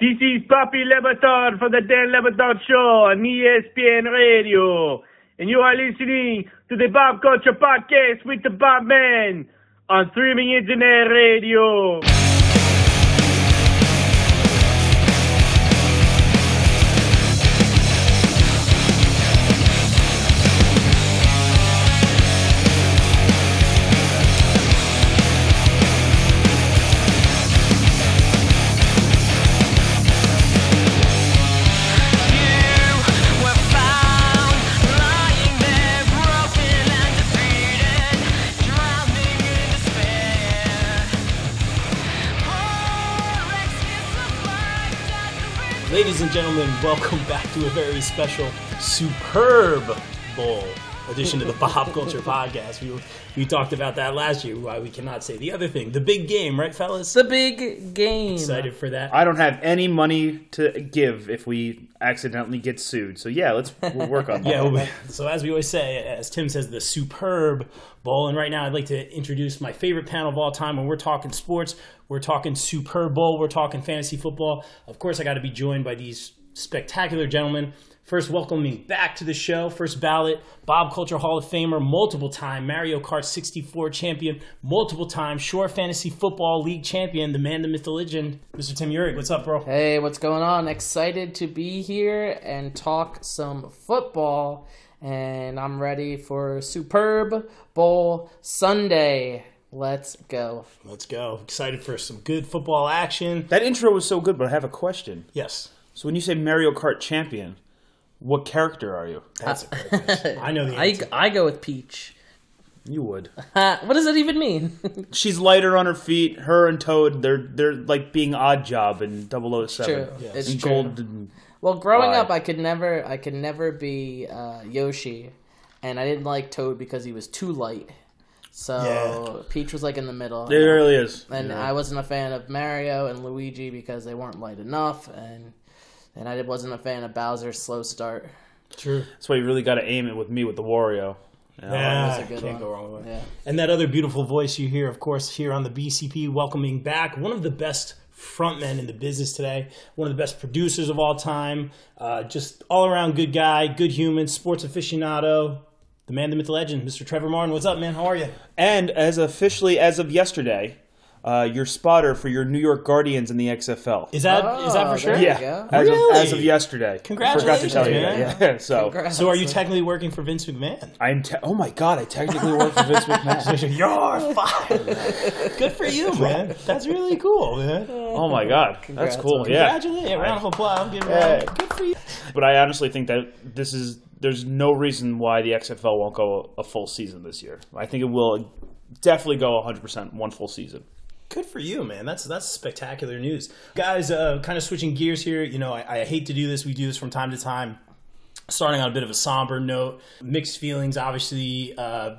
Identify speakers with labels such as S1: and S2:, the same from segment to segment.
S1: This is Papi Le Batard for the Dan Le Batard Show on ESPN Radio. And you are listening to the Bob Culture Podcast with the Bob Man on streaming internet radio.
S2: Ladies and gentlemen, welcome back to a very special Superb Bowl edition of the Bob Culture Podcast. We, we talked about that last year, why we cannot say the other thing. The big game, right, fellas?
S3: The big game.
S2: Excited for that?
S4: I don't have any money to give if we accidentally get sued. So yeah, let's we'll work on that.
S2: Yeah, well, so as we always say, as Tim says, the Superb Bowl. And right now, I'd like to introduce my favorite panel of all time when we're talking sports. We're talking Super Bowl. We're talking fantasy football. Of course, I got to be joined by these spectacular gentlemen. First, welcoming back to the show, first ballot, Bob Culture Hall of Famer, multiple time Mario Kart 64 champion, multiple time Shore Fantasy Football League champion, the man, the myth, the legend, Mr. Tim Urig. What's up, bro?
S3: Hey, what's going on? Excited to be here and talk some football. And I'm ready for Superb Bowl Sunday. Let's go.
S2: Let's go. Excited for some good football action.
S4: That intro was so good, but I have a question.
S2: Yes.
S4: So when you say Mario Kart champion, what character are you?
S2: That's a great question. I know the
S3: I,
S2: answer.
S3: I go with Peach.
S4: You would.
S3: Uh, what does that even mean?
S4: She's lighter on her feet. Her and Toad, they're they're like being odd job in 007.
S3: true. It's
S4: and
S3: true.
S4: gold. And,
S3: Well, growing
S4: Why?
S3: up, I could never, I could never be uh, Yoshi, and I didn't like Toad because he was too light. So
S2: Yeah.
S3: Peach was like in the middle.
S4: it really is.
S3: and
S4: Yeah.
S3: I wasn't a fan of Mario and Luigi because they weren't light enough, and and I wasn't a fan of Bowser's slow start.
S2: True.
S4: That's why you really got to aim it with me with the Wario. You know?
S2: Yeah,
S3: that's a good
S2: can't
S3: one.
S2: go wrong with it.
S3: Yeah.
S2: And that other beautiful voice you hear, of course, here on the BCP, welcoming back one of the best frontmen in the business today, one of the best producers of all time, uh, just all around good guy, good human, sports aficionado, the man, the myth, the legend, Mr. Trevor Marden. What's up, man? How are you?
S4: And as officially as of yesterday, uh, your spotter for your New York Guardians in the XFL.
S2: Is that is that
S3: Oh,
S2: for sure?
S4: yeah, as,
S2: Really?
S4: of, as of yesterday.
S2: Congratulations,
S4: Forgot to tell you
S2: man.
S4: that. Yeah. So
S3: Congrats.
S2: So are you technically working for Vince McMahon?
S4: I'm. Te- oh my god! I technically work for Vince McMahon.
S2: You're fired. Good for you, man. That's really cool, man.
S4: Oh my god,
S3: Congrats
S4: that's cool.
S3: on
S4: Yeah,
S2: Congratulations. Yeah, round of applause. Give it a
S4: Yeah.
S2: Good for you.
S4: but I honestly think that this is. There's no reason why the XFL won't go a full season this year. I think it will definitely go 100 percent one full season.
S2: Good for you, man. That's that's spectacular news, guys. Uh, kind of switching gears here. You know, I, I hate to do this. We do this from time to time. Starting on a bit of a somber note, mixed feelings. Obviously, uh,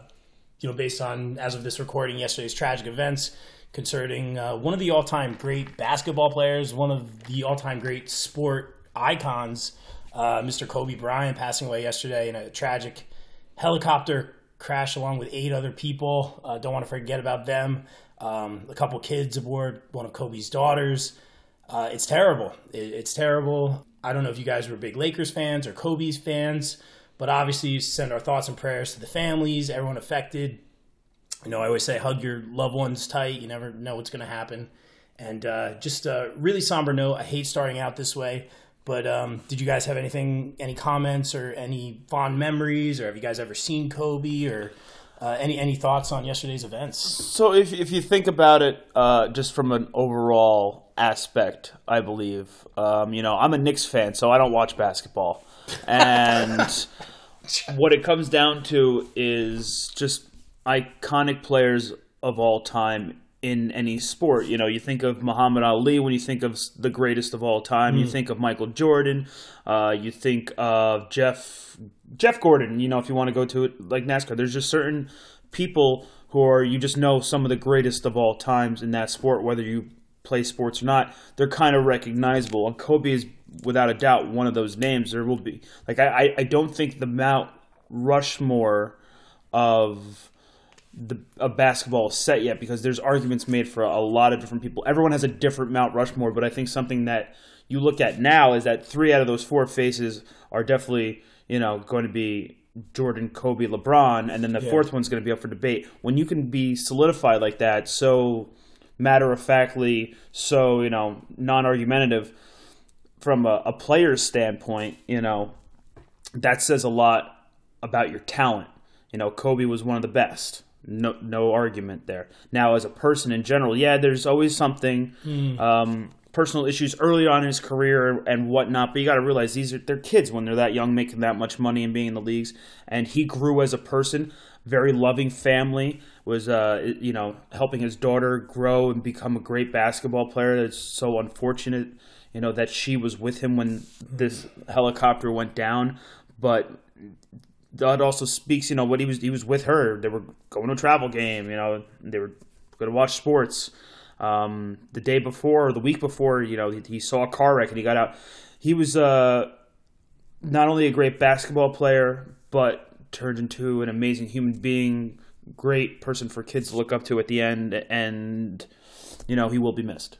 S2: you know, based on as of this recording, yesterday's tragic events concerning uh, one of the all-time great basketball players, one of the all-time great sport icons, uh, Mr. Kobe Bryant, passing away yesterday in a tragic helicopter crash along with eight other people. Uh, don't want to forget about them. Um, a couple kids aboard one of Kobe's daughters. Uh, it's terrible. It, it's terrible. I don't know if you guys were big Lakers fans or Kobe's fans, but obviously, send our thoughts and prayers to the families, everyone affected. You know, I always say hug your loved ones tight. You never know what's going to happen. And uh, just a really somber note. I hate starting out this way, but um, did you guys have anything, any comments or any fond memories, or have you guys ever seen Kobe, or uh, any any thoughts on yesterday's events?
S4: So if if you think about it, uh, just from an overall aspect, I believe, um, you know, I'm a Knicks fan, so I don't watch basketball, and what it comes down to is just iconic players of all time in any sport. You know, you think of Muhammad Ali when you think of the greatest of all time. You think of Michael Jordan. Uh, you think of Jeff Jeff Gordon. You know, if you want to go to it like NASCAR, there's just certain people who are you just know some of the greatest of all times in that sport, whether you play sports or not. They're kind of recognizable, and Kobe is without a doubt one of those names. There will be like I I, don't think the Mount Rushmore of the a basketball set yet because there's arguments made for a lot of different people. Everyone has a different Mount Rushmore, but I think something that you look at now is that three out of those four faces are definitely you know going to be Jordan, Kobe, LeBron, and then the fourth one's going to be up for debate. When you can be solidified like that, so matter of factly, so you know non-argumentative from a, a player's standpoint, you know that says a lot about your talent. You know, Kobe was one of the best. No, no argument there. Now, as a person in general, yeah, there's always something, um, personal issues early on in his career and whatnot. But you got to realize these are they're kids when they're that young, making that much money and being in the leagues. And he grew as a person, very loving family. Was uh, you know helping his daughter grow and become a great basketball player. It's so unfortunate, you know, that she was with him when this helicopter went down. But that also speaks, you know, what he was he was with her. They were going to a travel game, you know, they were going to watch sports. Um, the day before or the week before, you know, he, he saw a car wreck and he got out. He was uh, not only a great basketball player, but turned into an amazing human being, great person for kids to look up to at the end, and you know, he will be missed.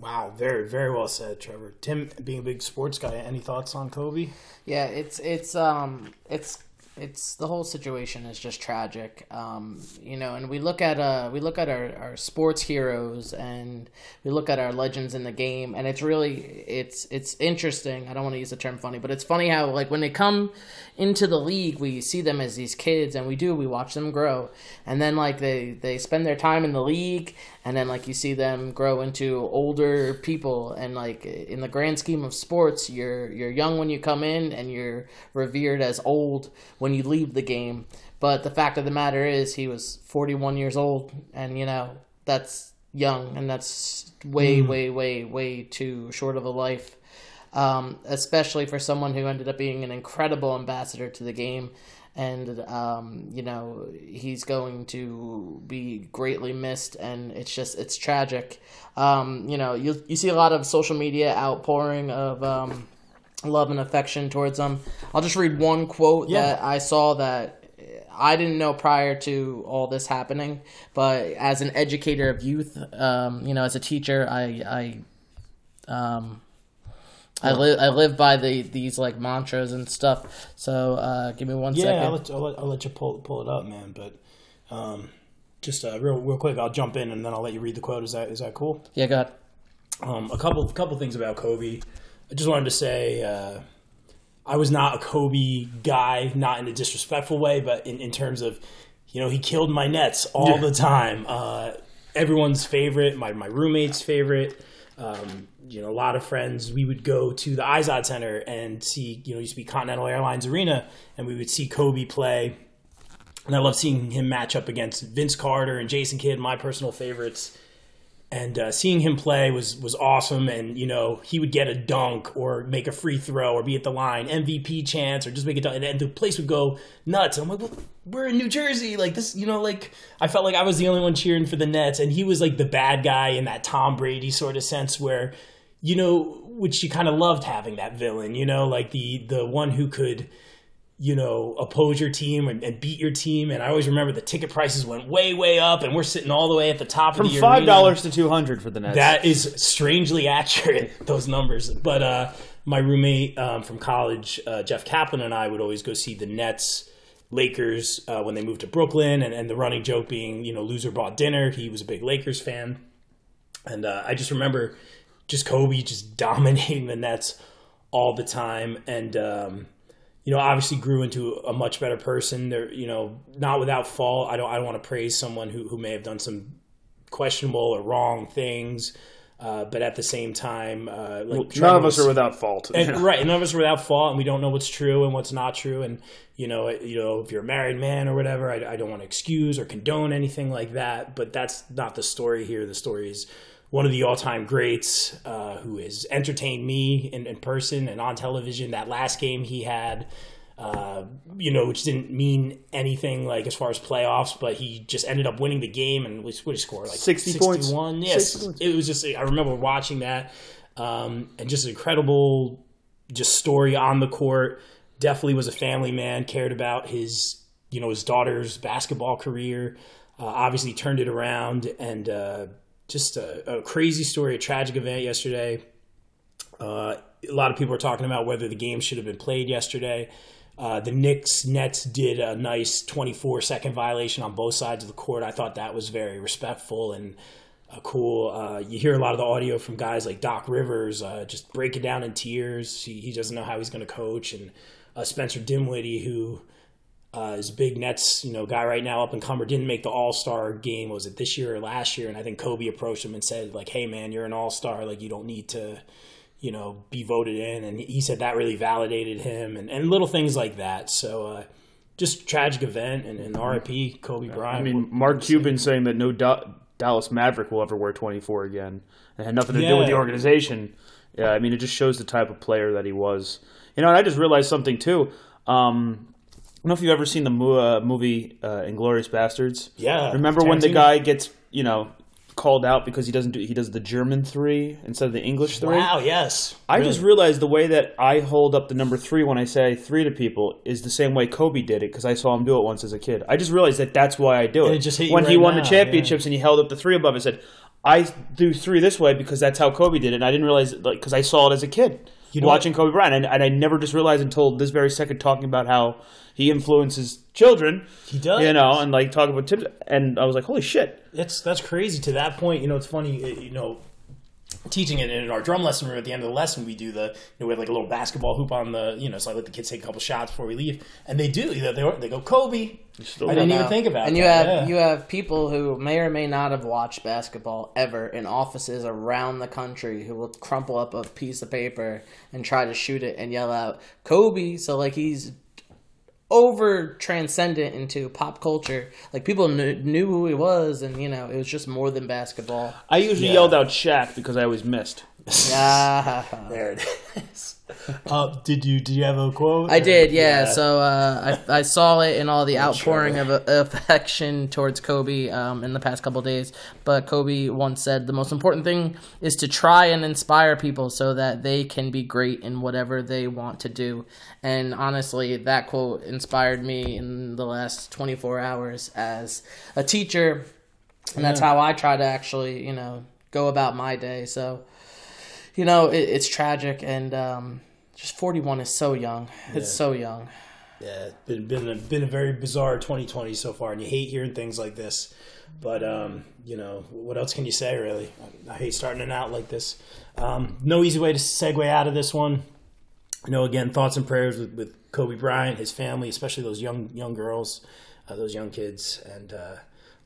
S2: Wow, very very well said, Trevor. Tim, being a big sports guy, any thoughts on Kobe?
S3: Yeah, it's it's um it's it's the whole situation is just tragic. Um, you know, and we look at uh we look at our, our sports heroes and we look at our legends in the game and it's really it's it's interesting. I don't want to use the term funny, but it's funny how like when they come into the league we see them as these kids and we do we watch them grow and then like they they spend their time in the league and then like you see them grow into older people. And like in the grand scheme of sports you're you're young when you come in and you're revered as old when you leave the game. But the fact of the matter is he was 41 years old. And you know that's young. And that's way way way way too short of a life. Um, especially for someone who ended up being an incredible ambassador to the game. And, um, you know, he's going to be greatly missed, and it's just, it's tragic. Um, you know, you, you see a lot of social media outpouring of um, love and affection towards him. I'll just read one quote
S2: Yeah.
S3: that I saw that I didn't know prior to all this happening, but as an educator of youth, um, you know, as a teacher, I, I, um, I live I live by the these like mantras and stuff. So uh, give me one
S2: Yeah,
S3: second.
S2: I'll let, I'll, let, I'll let you pull pull it up, man. But um, just uh, real real quick, I'll jump in and then I'll let you read the quote. Is that is that cool?
S3: Yeah, go ahead.
S2: Um, a couple couple things about Kobe. I just wanted to say uh, I was not a Kobe guy, not in a disrespectful way, but in, in terms of you know he killed my nets all the time. Uh, everyone's favorite, my my roommate's favorite. Um, you know, a lot of friends. We would go to the Izod Center and see. You know, used to be Continental Airlines Arena, and we would see Kobe play. And I love seeing him match up against Vince Carter and Jason Kidd, my personal favorites and uh, seeing him play was was awesome. And you know, he would get a dunk or make a free throw or be at the line, MVP chance, or just make a dunk, and, the place would go nuts. I'm like, well, we're in New Jersey, like this, you know, like I felt like I was the only one cheering for the Nets, and he was like the bad guy in that Tom Brady sort of sense, where you know, which you kind of loved having that villain, you know, like the the one who could you know, oppose your team and, and beat your team. And I always remember the ticket prices went way, way up, and we're sitting all the way at the top
S4: From
S2: of the
S4: five dollars to two hundred for the Nets.
S2: That is strangely accurate, those numbers. But uh, my roommate um, from college, uh, Jeff Kaplan, and I would always go see the Nets. Lakers uh, when they moved to Brooklyn, and, and the running joke being, you know, loser bought dinner. He was a big Lakers fan, and uh, I just remember just Kobe just dominating the Nets all the time, and um, you know, obviously grew into a much better person. There, you know, not without fault. I don't, I don't want to praise someone who who may have done some questionable or wrong things, uh, but at the same time, uh, like
S4: None of us are without fault.
S2: and, right, none of us are without fault, and we don't know what's true and what's not true. And you know, you know, if you're a married man or whatever, I, I don't want to excuse or condone anything like that. But that's not the story here. The story is one of the all-time greats uh, who has entertained me in, in person and on television. That last game he had. Uh, you know, which didn't mean anything like as far as playoffs, but he just ended up winning the game and was what he score like
S4: 60 points.
S2: 61? Yes,
S4: 60 points.
S2: it was just I remember watching that um, and just an incredible just story on the court. Definitely was a family man, cared about his you know his daughter's basketball career. uh, obviously turned it around and uh, just a, a crazy story, a tragic event yesterday. Uh, a lot of people are talking about whether the game should have been played yesterday. Uh, the Knicks Nets did a nice 24 second violation on both sides of the court. I thought that was very respectful and uh, cool. Uh, you hear a lot of the audio from guys like Doc Rivers uh, just breaking down in tears. He, he doesn't know how he's going to coach. And uh, Spencer Dinwiddie, who uh, is a big Nets you know guy right now up in Cumber, didn't make the All Star game. Was it this year or last year? And I think Kobe approached him and said like, "Hey man, you're an All Star. Like you don't need to." you know, be voted in. And he said that really validated him and, and little things like that. So, uh, just tragic event and, and RIP Kobe Bryant.
S4: I mean, Mark Cuban saying that no Da- Dallas Maverick will ever wear 24 again. It had nothing to do with the organization. Yeah, I mean, it just shows the type of player that he was. You know, and I just realized something too. Um, I don't know if you've ever seen the mo- uh, movie uh, Inglourious Basterds.
S2: Yeah,
S4: Remember when the
S2: Tarantino.
S4: guy gets, you know, called out because he doesn't do he does the German three instead of the English three?
S2: wow, yes.
S4: I
S2: Really.
S4: just realized the way that I hold up the number three when I say three to people is the same way Kobe did it because I saw him do it once as a kid. I just realized that that's why I do it.
S2: It just hit you
S4: when he
S2: right
S4: won
S2: now,
S4: the championships and he held up the three above, I said, "I do three this way because that's how Kobe did it." And I didn't realize like because I saw it as a kid
S2: know
S4: watching Kobe Bryant, and, and I never just realized until this very second talking about how he influences children.
S2: He does.
S4: you know, and like talking about tips, and I was like, "Holy shit!"
S2: That's that's crazy to that point. You know, it's funny. uh, You know, teaching it in our drum lesson room at the end of the lesson, we do the you know we have like a little basketball hoop on the you know so I let the kids take a couple shots before we leave, and they do. You know, they they go Kobe.
S4: still
S2: I didn't
S3: know.
S2: even think about. It.
S3: And
S2: that.
S3: you have
S2: yeah.
S3: you have people who may or may not have watched basketball ever in offices around the country who will crumple up a piece of paper and try to shoot it and yell out Kobe. So like he's over transcendent into pop culture. Like people knew, knew who he was, and you know it was just more than basketball.
S4: I usually
S2: Yeah.
S4: yelled out Shaq because I always missed.
S3: Ah.
S2: there it is. uh, did you did you have a quote?
S3: I did, yeah. So uh, I, I saw it in all the outpouring of uh, affection towards Kobe um, in the past couple of days. But Kobe once said the most important thing is to try and inspire people so that they can be great in whatever they want to do. And honestly, that quote inspired me in the last 24 hours as a teacher. And that's how I try to actually, you know, go about my day. So, you know, it, it's tragic and um, just 41 is so young. It's so young.
S2: Yeah, been been a, been a very bizarre 2020 so far, and you hate hearing things like this. But um, you know, what else can you say? Really, I, I hate starting it out like this. Um, no easy way to segue out of this one. You know, again, thoughts and prayers with, with Kobe Bryant, his family, especially those young young girls, uh, those young kids, and uh,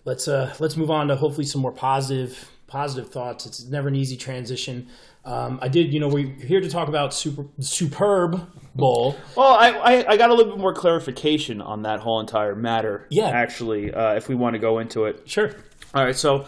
S2: let's uh, let's move on to hopefully some more positive positive thoughts. It's never an easy transition. Um, I did, you know, we're here to talk about super superb bowl.
S4: Well, I, I, I got a little bit more clarification on that whole entire matter.
S2: Yeah.
S4: Actually, uh, if we want to go into it.
S2: Sure.
S4: All right, so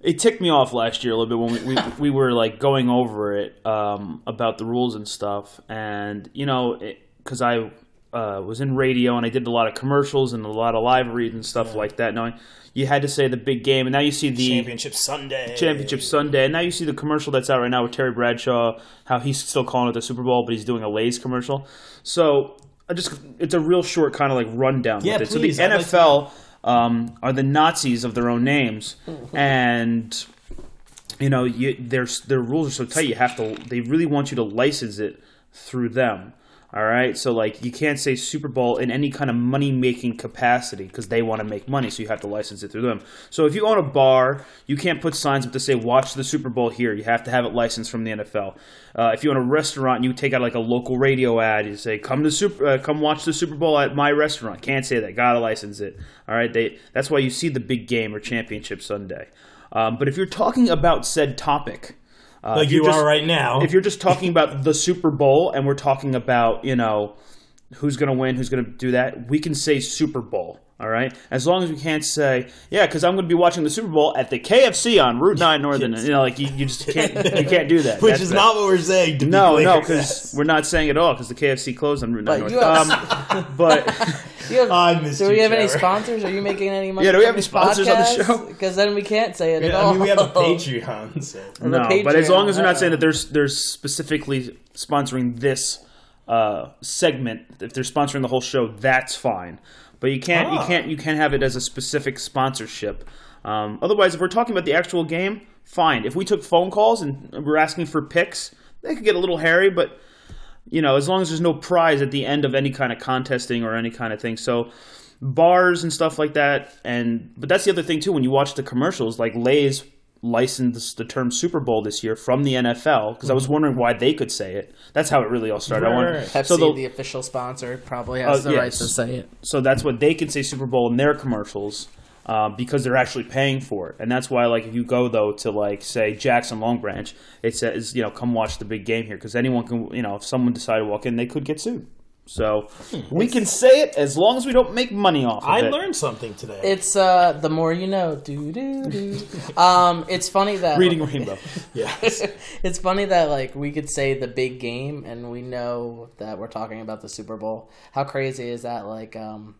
S4: it ticked me off last year a little bit when we, we, we were like going over it um, about the rules and stuff. And, you know, because I uh, was in radio and I did a lot of commercials and a lot of live reads and stuff like that, knowing you had to say the big game. And now you see the
S2: Championship Sunday.
S4: Championship Sunday. And now you see the commercial that's out right now with Terry Bradshaw, how he's still calling it the Super Bowl, but he's doing a Lay's commercial. So I just it's a real short kind of like rundown
S2: Yeah,
S4: with it.
S2: please,
S4: so the
S2: I'd like to
S4: NFL um, are the Nazis of their own names, and you know you, their their rules are so tight. You have to. They really want you to license it through them. All right, so like you can't say Super Bowl in any kind of money making capacity because they want to make money, so you have to license it through them. So if you own a bar, you can't put signs up to say "Watch the Super Bowl here." You have to have it licensed from the NFL. Uh, if you own a restaurant, you take out like a local radio ad. You say "Come to Super, uh, come watch the Super Bowl at my restaurant." Can't say that. Gotta license it. All right, they. That's why you see the big game or championship Sunday. Um, but if you're talking about said topic, uh,
S2: like you
S4: just-
S2: are right now.
S4: if you're just talking about the Super Bowl and we're talking about, you know, who's going to win, who's going to do that, we can say Super Bowl. All right, as long as we can't say, yeah, because I'm going to be watching the Super Bowl at the KFC on Route Nine Northern. You know, like you, you just can't, you can't do that.
S2: which
S4: That's
S2: is
S4: bad.
S2: not what we're saying. To
S4: No, no, because we're not saying it all because the KFC closed on Route Nine
S3: But
S4: North. um, but
S3: have,
S2: I missed
S3: do
S2: you,
S3: we have any sponsors? Are you making any money?
S4: Yeah, do we have any sponsors on the show?
S3: Because then we can't say it at
S2: Yeah,
S3: all.
S2: I mean, we have a Patreon. So.
S3: Or the
S4: no, but as long as we're not saying that they're, they're specifically sponsoring this uh, segment, if they're sponsoring the whole show, that's fine. but you can't you
S2: Ah.
S4: can't you can't have it as a specific sponsorship. Um, otherwise, if we're talking about the actual game, fine. If we took phone calls and we're asking for picks, they could get a little hairy, but you know, as long as there's no prize at the end of any kind of contesting or any kind of thing. So bars and stuff like that and but that's the other thing too when you watch the commercials like Lay's licensed the term Super Bowl this year from the NFL because I was mm-hmm. wondering why they could say it. That's how it really all started.
S2: Right,
S4: wondered-
S2: right.
S3: Pepsi,
S4: so the-
S3: the official sponsor, probably uh, has
S4: Oh,
S3: the right to say it.
S4: so that's what they can say Super Bowl in their commercials uh, because they're actually paying for it, and that's why like if you go though to like say Jackson Long Branch, it says you know come watch the big game here because anyone can you know if someone decided to walk in they could get sued. So we can say it as long as we don't make money off of
S2: I
S4: it.
S2: learned something today.
S3: It's uh, the more you know. Do do do. Um, it's funny that
S4: Reading Rainbow.
S2: yes.
S3: it's funny that like we could say the big game and we know that we're talking about the Super Bowl. How crazy is that? Like, um,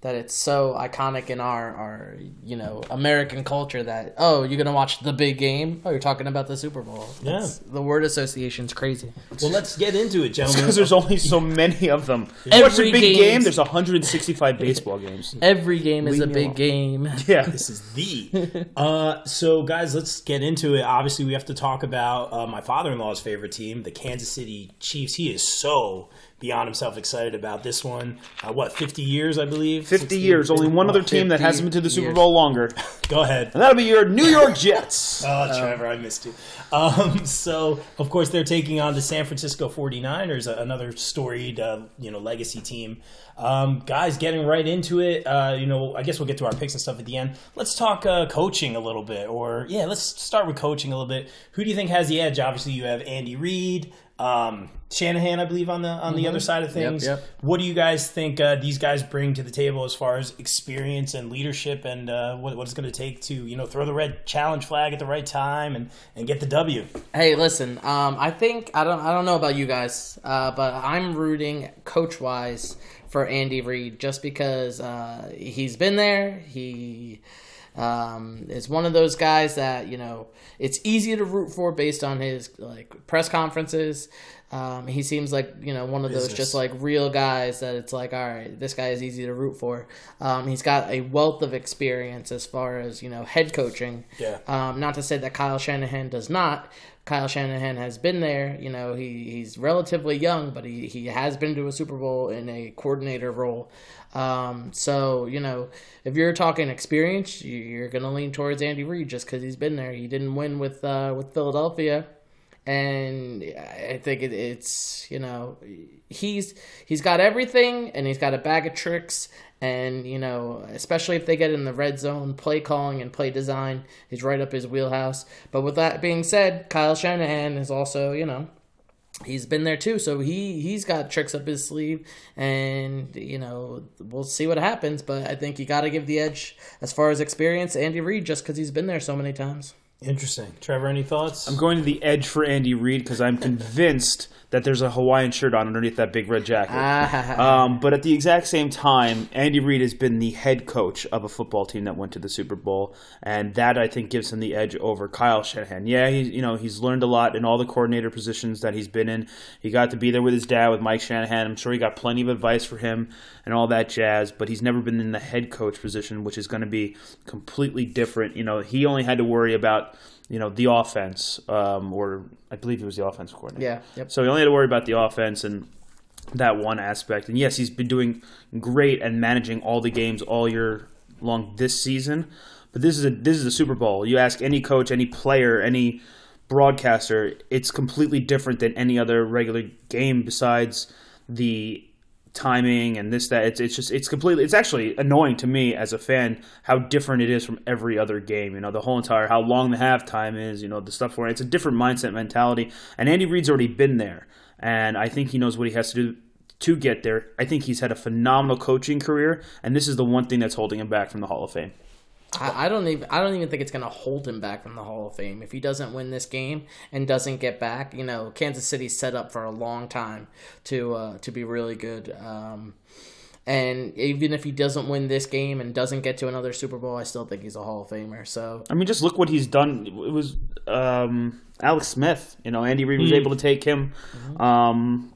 S3: that it's so iconic in our our you know American culture that oh you're gonna watch the big game. Oh, you're talking about the Super Bowl.
S2: Yeah.
S3: That's- the word association's crazy.
S2: Well, let's get into it, gentlemen.
S4: Because there's only so many of them. You watch
S3: Every
S4: a big
S3: game's-
S4: game, there's 165 baseball games.
S3: Every game is
S4: Leave
S3: a big
S4: alone.
S3: game.
S4: Yeah.
S2: This is the. Uh, so, guys, let's get into it. Obviously, we have to talk about uh, my father-in-law's favorite team, the Kansas City Chiefs. He is so beyond himself excited about this one. Uh, what, 50 years, I believe?
S4: 50 years. Only one other team that hasn't been to the Super
S3: years.
S4: Bowl longer.
S2: Go ahead.
S4: And that'll be your New York Jets.
S2: Oh, Trevor, I missed you. Um, so, of course, they're taking on the San Francisco 49ers, another storied, uh, you know, legacy team. Um, guys, getting right into it. Uh, you know, I guess we'll get to our picks and stuff at the end. Let's talk uh, coaching a little bit, or yeah, let's start with coaching a little bit. Who do you think has the edge? Obviously, you have Andy Reid, um, Shanahan, I believe, on the on the other side of things.
S3: yep.
S2: What do you guys think uh, these guys bring to the table as far as experience and leadership, and uh, what, what it's going to take to you know throw the red challenge flag at the right time and, and get the W?
S3: Hey, listen. Um, I think I don't. I don't know about you guys, uh, but I'm rooting coach wise for Andy Reid just because uh, he's been there. He um, is one of those guys that you know it's easy to root for based on his like press conferences. Um, he seems like you know one of those just like real guys that it's like all right, this guy is easy to root for. Um, he's got a wealth of experience as far as you know head coaching.
S2: Yeah.
S3: Um, not to say that Kyle Shanahan does not. Kyle Shanahan has been there. You know, he, he's relatively young, but he, he has been to a Super Bowl in a coordinator role. Um, so, you know, if you're talking experience, you- you're going to lean towards Andy Reid just because he's been there. He didn't win with uh, with Philadelphia. And I think it, it's you know he's he's got everything and he's got a bag of tricks. And you know especially if they get in the red zone play calling and play design is right up his wheelhouse. But with that being said kyle shanahan is also you know he's been there too. So he he's got tricks up his sleeve and you know we'll see what happens. But i think you got to give the edge as far as experience andy reid just because he's been there so many times
S2: Interesting. Trevor, any thoughts?
S4: I'm going to the edge for Andy Reid because I'm convinced that there's a Hawaiian shirt on underneath that big red jacket.
S3: Ah.
S4: Um, but at the exact same time, Andy Reid has been the head coach of a football team that went to the Super Bowl, and that I think gives him the edge over Kyle Shanahan. Yeah, he's you know he's learned a lot in all the coordinator positions that he's been in. He got to be there with his dad, with Mike Shanahan. I'm sure he got plenty of advice for him and all that jazz. But he's never been in the head coach position, which is going to be completely different. You know, he only had to worry about you know the offense, um, or I believe he was the offense coordinator.
S3: yeah yep
S4: So he only had to worry about the offense and that one aspect. And yes, he's been doing great and managing all the games all year long this season. But this is a this is a Super Bowl. You ask any coach, any player, any broadcaster, it's completely different than any other regular game besides the timing and this that. It's it's just it's completely it's actually annoying to me as a fan how different it is from every other game you know the whole entire how long the halftime is you know the stuff where it's a different mindset mentality. And Andy Reid's already been there. And I think he knows what he has to do to get there. I think he's had a phenomenal coaching career. And this is the one thing that's holding him back from the Hall of Fame
S3: I, I don't even I don't even think it's gonna hold him back from the Hall of Fame if he doesn't win this game and doesn't get back. You know, Kansas City's set up for a long time to uh, to be really good. Um, and even if he doesn't win this game and doesn't get to another Super Bowl, I still think he's a Hall of Famer. So
S4: I mean, just look what he's done. It was um, Alex Smith. You know, Andy Reid was able to take him. Um,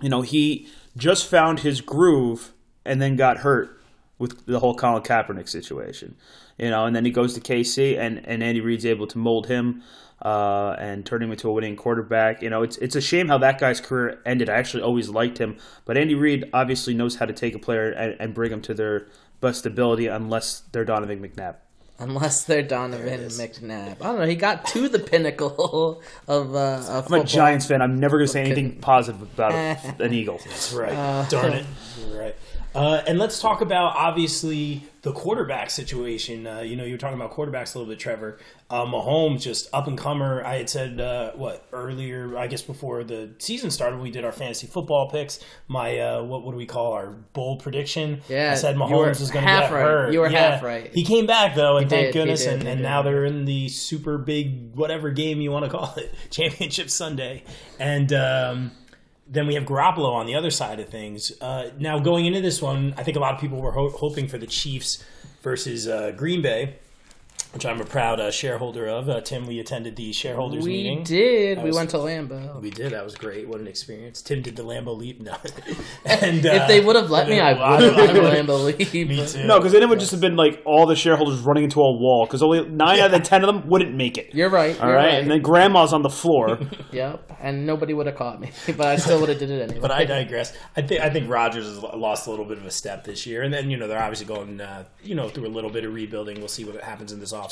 S4: you know, he just found his groove and then got hurt with the whole Colin Kaepernick situation. You know, and then he goes to KC, and, and Andy Reid's able to mold him uh, and turn him into a winning quarterback. You know, it's it's a shame how that guy's career ended. I actually always liked him, but Andy Reid obviously knows how to take a player and, and bring them to their best ability, unless they're Donovan McNabb.
S3: Unless they're Donovan McNabb. I don't know. He got to the pinnacle of, uh, of
S4: I'm
S3: football.
S4: a Giants fan. I'm never going to say anything positive about an Eagle.
S2: That's right. Darn it. You're right. Uh, and let's talk about obviously the quarterback situation. Uh, you know, you were talking about quarterbacks a little bit, Trevor. Uh, Mahomes, just up and comer. I had said uh, what earlier, I guess before the season started, we did our fantasy football picks. My uh, what what do we call our bold prediction?
S3: Yeah,
S2: I said Mahomes was going to get
S3: right.
S2: hurt.
S3: You were
S2: Yeah.
S3: half right.
S2: He came back though, and
S3: He
S2: thank
S3: did,
S2: goodness.
S3: did,
S2: and and now they're in the super big whatever game you want to call it, championship Sunday, and. Um, then we have Garoppolo on the other side of things. Uh, now, going into this one, I think a lot of people were ho- hoping for the Chiefs versus uh, Green Bay, which I'm a proud uh, shareholder of. Uh, Tim, we attended the shareholders
S3: We
S2: meeting.
S3: We did. We
S2: was-
S3: went to Lambeau.
S2: We did. That was great. What an experience. Tim did the Lambeau leap. No. and, uh,
S3: if they would have let me, I would have done Lambeau leave.
S2: Me too.
S4: No, because then it would just have been like all the shareholders running into a wall because only nine out of the ten of them wouldn't make it.
S3: You're right.
S4: All
S3: you're
S4: right, and then grandma's on the floor.
S3: Yep. And nobody would have caught me, but I still would have did it anyway.
S2: But I digress. I think I think Rodgers has lost a little bit of a step this year, and then you know they're obviously going uh, you know through a little bit of rebuilding. We'll see what happens in this offseason.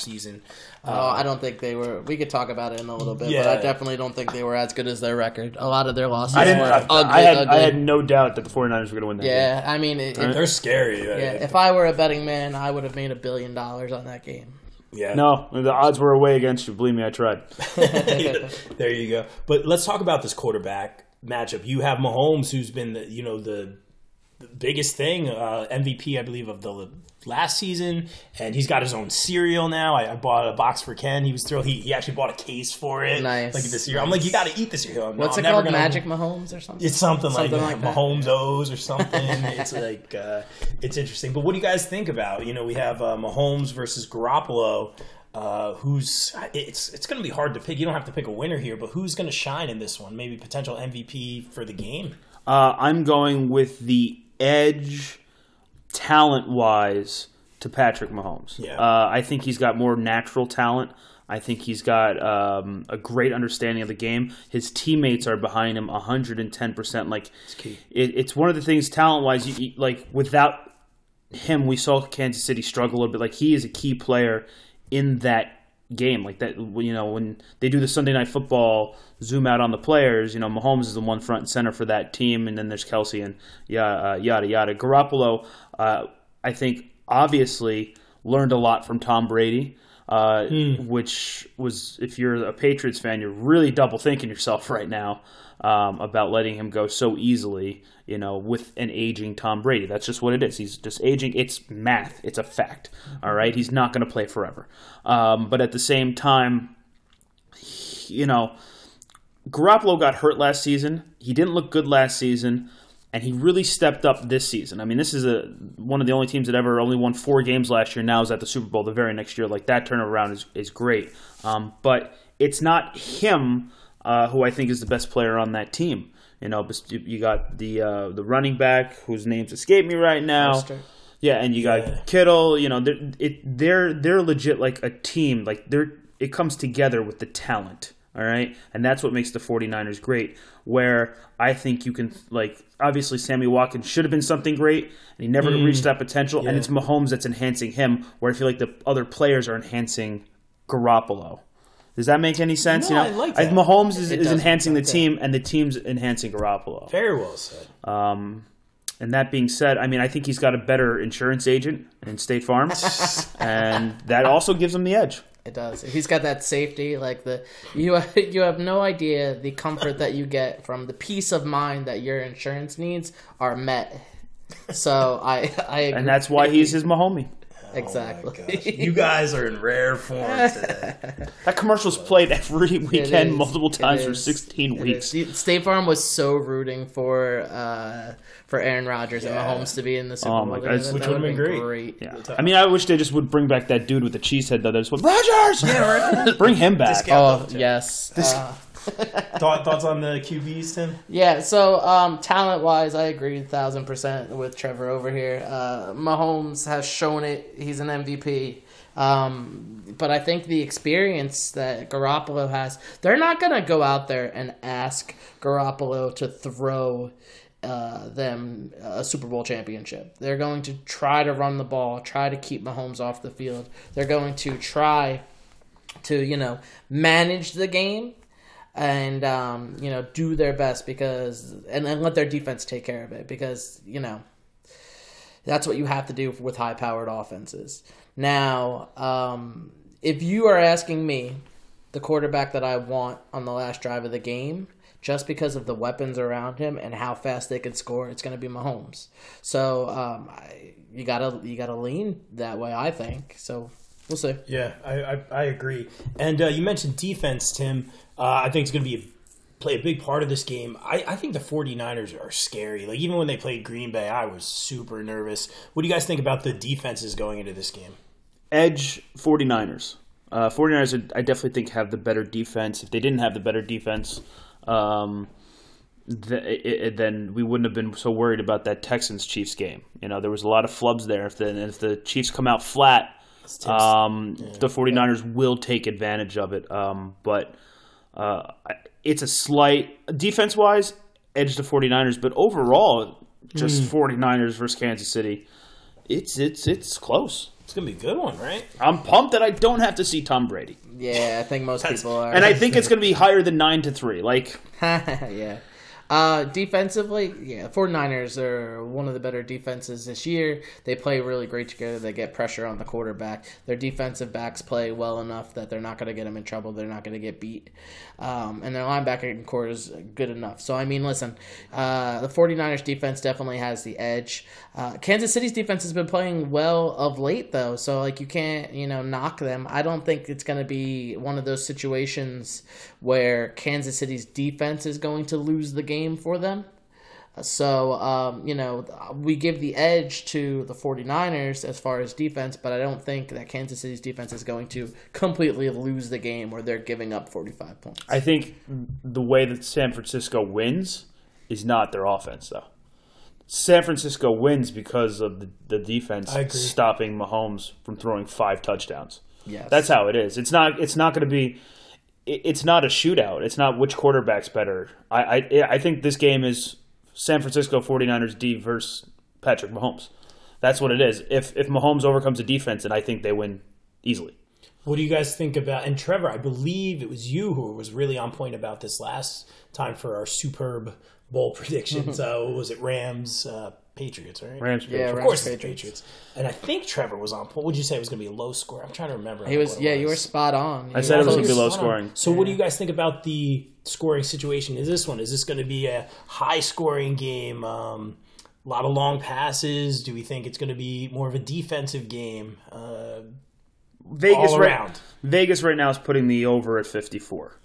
S3: Oh, I don't think they were. We could talk about it in a little bit,
S2: Yeah.
S3: but I definitely don't think they were as good as their record. A lot of their losses
S4: I
S3: were
S4: I,
S3: ugly,
S4: I had.
S3: ugly.
S4: I had no doubt that the 49ers were going to win that. game.
S3: yeah, I mean, it, it-
S2: They're scary.
S3: yeah. If I were a betting man, I would have made a billion dollars on that game.
S2: yeah.
S4: No, the odds were away against you. Believe me, I tried.
S2: there you go. But let's talk about this quarterback matchup. You have Mahomes, who's been the you know the, the biggest thing, uh, MVP, I believe, of the last season, and he's got his own cereal now. I, I bought a box for Ken. He was thrilled. He, he actually bought a case for it.
S3: Nice.
S2: Like this year, I'm like, you got to eat this cereal. No,
S3: What's
S2: I'm
S3: it
S2: never
S3: called?
S2: gonna-
S3: Magic Mahomes or something?
S2: It's something,
S3: Something
S2: like,
S3: like
S2: that.
S3: that.
S2: Mahomes O's or something. it's like uh, it's interesting. But what do you guys think about? You know, we have uh, Mahomes versus Garoppolo. Uh, who's it's it's going to be hard to pick. You don't have to pick a winner here, but who's going to shine in this one? Maybe potential MVP for the game.
S4: Uh, I'm going with the edge, talent wise, to Patrick Mahomes.
S2: Yeah.
S4: Uh, I think he's got more natural talent. I think he's got um, a great understanding of the game. His teammates are behind him 110%. Like,
S2: key.
S4: it, it's one of the things talent wise, like, without him, we saw Kansas City struggle a little bit. Like, he is a key player in that game. Like, that, you know, when they do the Sunday night football zoom out on the players, you know, Mahomes is the one front and center for that team, and then there's Kelce and yada, uh, yada, yada. Garoppolo, uh, I think, obviously learned a lot from Tom Brady. Uh, Which was, if you're a Patriots fan, you're really double thinking yourself right now um, about letting him go so easily. You know, with an aging Tom Brady, that's just what it is. He's just aging. It's math. It's a fact. All right, he's not going to play forever. Um, but at the same time, you know, Garoppolo got hurt last season. He didn't look good last season, and he really stepped up this season. I mean, this is a one of the only teams that ever only won four games last year. Now is at the Super Bowl the very next year. Like that turnaround is is great. Um, but it's not him uh, who I think is the best player on that team. You know, you you got the uh, the running back whose names escape me right now.
S3: Mostert.
S4: Yeah, and you got
S2: Yeah.
S4: Kittle. You know, they're it, they're they're legit like a team. Like they're it comes together with the talent. All right, and that's what makes the 49ers great. Where I think you can like obviously Sammy Watkins should have been something great, and he never reached that potential. And it's Mahomes that's enhancing him. Where I feel like the other players are enhancing Garoppolo. Does that make any sense?
S2: No,
S4: you
S2: I
S4: know,
S2: like
S4: I-
S2: that.
S4: Mahomes is, is enhancing the team, and the team's enhancing Garoppolo.
S2: Very well said.
S4: Um, and that being said, I mean, I think he's got a better insurance agent in State Farm, and that also gives him the edge.
S3: It does. He's got that safety, like the you. You have no idea the comfort that you get from the peace of mind that your insurance needs are met. So I, I, agree.
S4: And that's why he's his Mahomie.
S3: Exactly.
S2: You guys are in rare form today.
S4: That commercial's played every weekend, multiple times for 16
S3: It
S4: weeks.
S3: is. State Farm was so rooting for uh, for Aaron Rodgers and Mahomes to be in the Super
S4: Oh
S3: Bowl.
S4: my God,
S3: that
S2: which
S3: would've
S2: would've been
S3: great.
S4: Yeah. I mean, I wish they just would bring back that dude with the cheese head, though. That just went, Rodgers!
S2: Yeah, right.
S4: Bring him back.
S2: Discount.
S3: Oh yes. Uh,
S2: Thought, thoughts on the QBs, Tim?
S3: Yeah, so um, talent wise, I agree a thousand percent with Trevor over here. Uh, Mahomes has shown it; he's an MVP. Um, but I think the experience that Garoppolo has, they're not gonna go out there and ask Garoppolo to throw uh, them a Super Bowl championship. They're going to try to run the ball, try to keep Mahomes off the field. They're going to try to you know manage the game and um, you know do their best because and, and let their defense take care of it because you know that's what you have to do with high powered offenses. Now, um, if you are asking me, the quarterback that I want on the last drive of the game, just because of the weapons around him and how fast they can score, it's going to be Mahomes. So um, I, you gotta you gotta lean that way, I think. So we'll see.
S2: Yeah, I, I, I agree. And uh, you mentioned defense, Tim. Uh, I think it's going to be a, play a big part of this game. I, I think the 49ers are scary. Like even when they played Green Bay, I was super nervous. What do you guys think about the defenses going into this game?
S4: Edge 49ers. Uh, 49ers, I definitely think, have the better defense. If they didn't have the better defense, um, th- it, it, then we wouldn't have been so worried about that Texans Chiefs game. You know, there was a lot of flubs there. If the, if the Chiefs come out flat, um, the 49ers will take advantage of it. Um, but uh, it's a slight, defense wise, edge to 49ers. But overall, just 49ers versus Kansas City, it's, it's, it's close.
S2: It's going to be a good one, right?
S4: I'm pumped that I don't have to see Tom Brady,
S3: Yeah, I think most people are.
S4: and I think it's going to be higher than nine to three. Like
S3: yeah. Uh, defensively, yeah, 49ers are one of the better defenses this year. They play really great together. They get pressure on the quarterback. Their defensive backs play well enough that they're not going to get them in trouble. They're not going to get beat. Um, and their linebacker core is good enough. So, I mean, listen, uh, the 49ers defense definitely has the edge. Uh, Kansas City's defense has been playing well of late, though. So, like, you can't, you know, knock them. I don't think it's going to be one of those situations where Kansas City's defense is going to lose the game for them. So, um, you know, we give the edge to the 49ers as far as defense, but I don't think that Kansas City's defense is going to completely lose the game where they're giving up 45 points.
S4: I think the way that San Francisco wins is not their offense, though. San Francisco wins because of the, the defense stopping Mahomes from throwing five touchdowns.
S3: Yes.
S4: That's how it is. It's not. It's not going to be. It- It's not a shootout. It's not which quarterback's better. I, I I think this game is San Francisco 49ers D versus Patrick Mahomes. That's what it is. If if Mahomes overcomes a defense, and I think they win easily.
S2: What do you guys think about? And Trevor, I believe it was you who was really on point about this last time for our superb bowl prediction. so was it Rams, uh, Patriots, right?
S4: Rams.
S3: Yeah,
S2: Of
S3: Rams,
S2: course, it's the
S3: Patriots.
S2: Patriots. And I think Trevor was on point. What would you say it was going to be a low score? I'm trying to remember.
S3: He was,
S2: what
S3: yeah, you were spot on.
S4: I said it was going to be low
S2: spot on.
S4: scoring.
S2: So, what do you guys think about the scoring situation? Is this one? Is this going to be a high scoring game? Um, a lot of long passes. Do we think it's going to be more of a defensive game? Uh,
S4: Vegas
S2: all
S4: right,
S2: around.
S4: Vegas right now is putting the over at 54,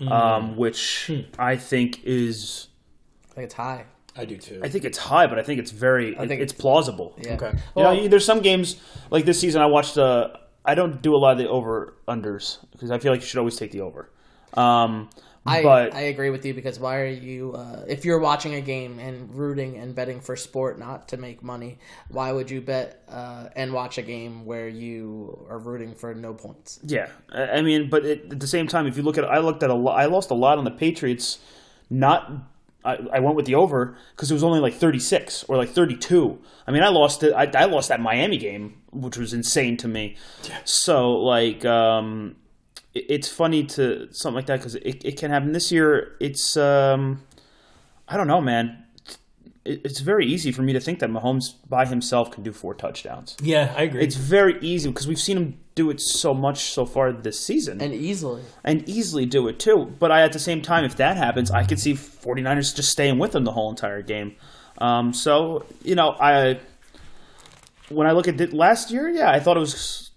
S2: Mm-hmm.
S4: um, which
S2: Hmm.
S4: I think is
S3: I think it's high.
S2: I do too.
S4: I think it's high, but I think it's very
S3: I think
S4: it's
S3: it's-
S4: plausible.
S3: Yeah.
S2: Okay.
S4: You know, there's some games like this season. I watched. Uh, I don't do a lot of the over unders because I feel like you should always take the over. Um,
S3: I,
S4: but
S3: I agree with you because why are you uh, if you're watching a game and rooting and betting for sport not to make money why would you bet uh, and watch a game where you are rooting for no points
S4: Yeah, I I mean, but it, at the same time, if you look at, I looked at a lot. I lost a lot on the Patriots. Not, I, I went with the over because it was only like thirty six or like thirty two. I mean, I lost it. I, I lost that Miami game, which was insane to me. So like, um, it, it's funny to something like that because it, it can happen this year. It's, um, I don't know, man. It, it's very easy for me to think that Mahomes by himself can do four touchdowns.
S2: yeah, I agree.
S4: It's very easy because we've seen him do it so much so far this season
S3: and easily
S4: and easily do it too. But I, at the same time, if that happens, I could see 49ers just staying with him the whole entire game. Um, so, you know, I when I look at it last year, yeah, I thought it was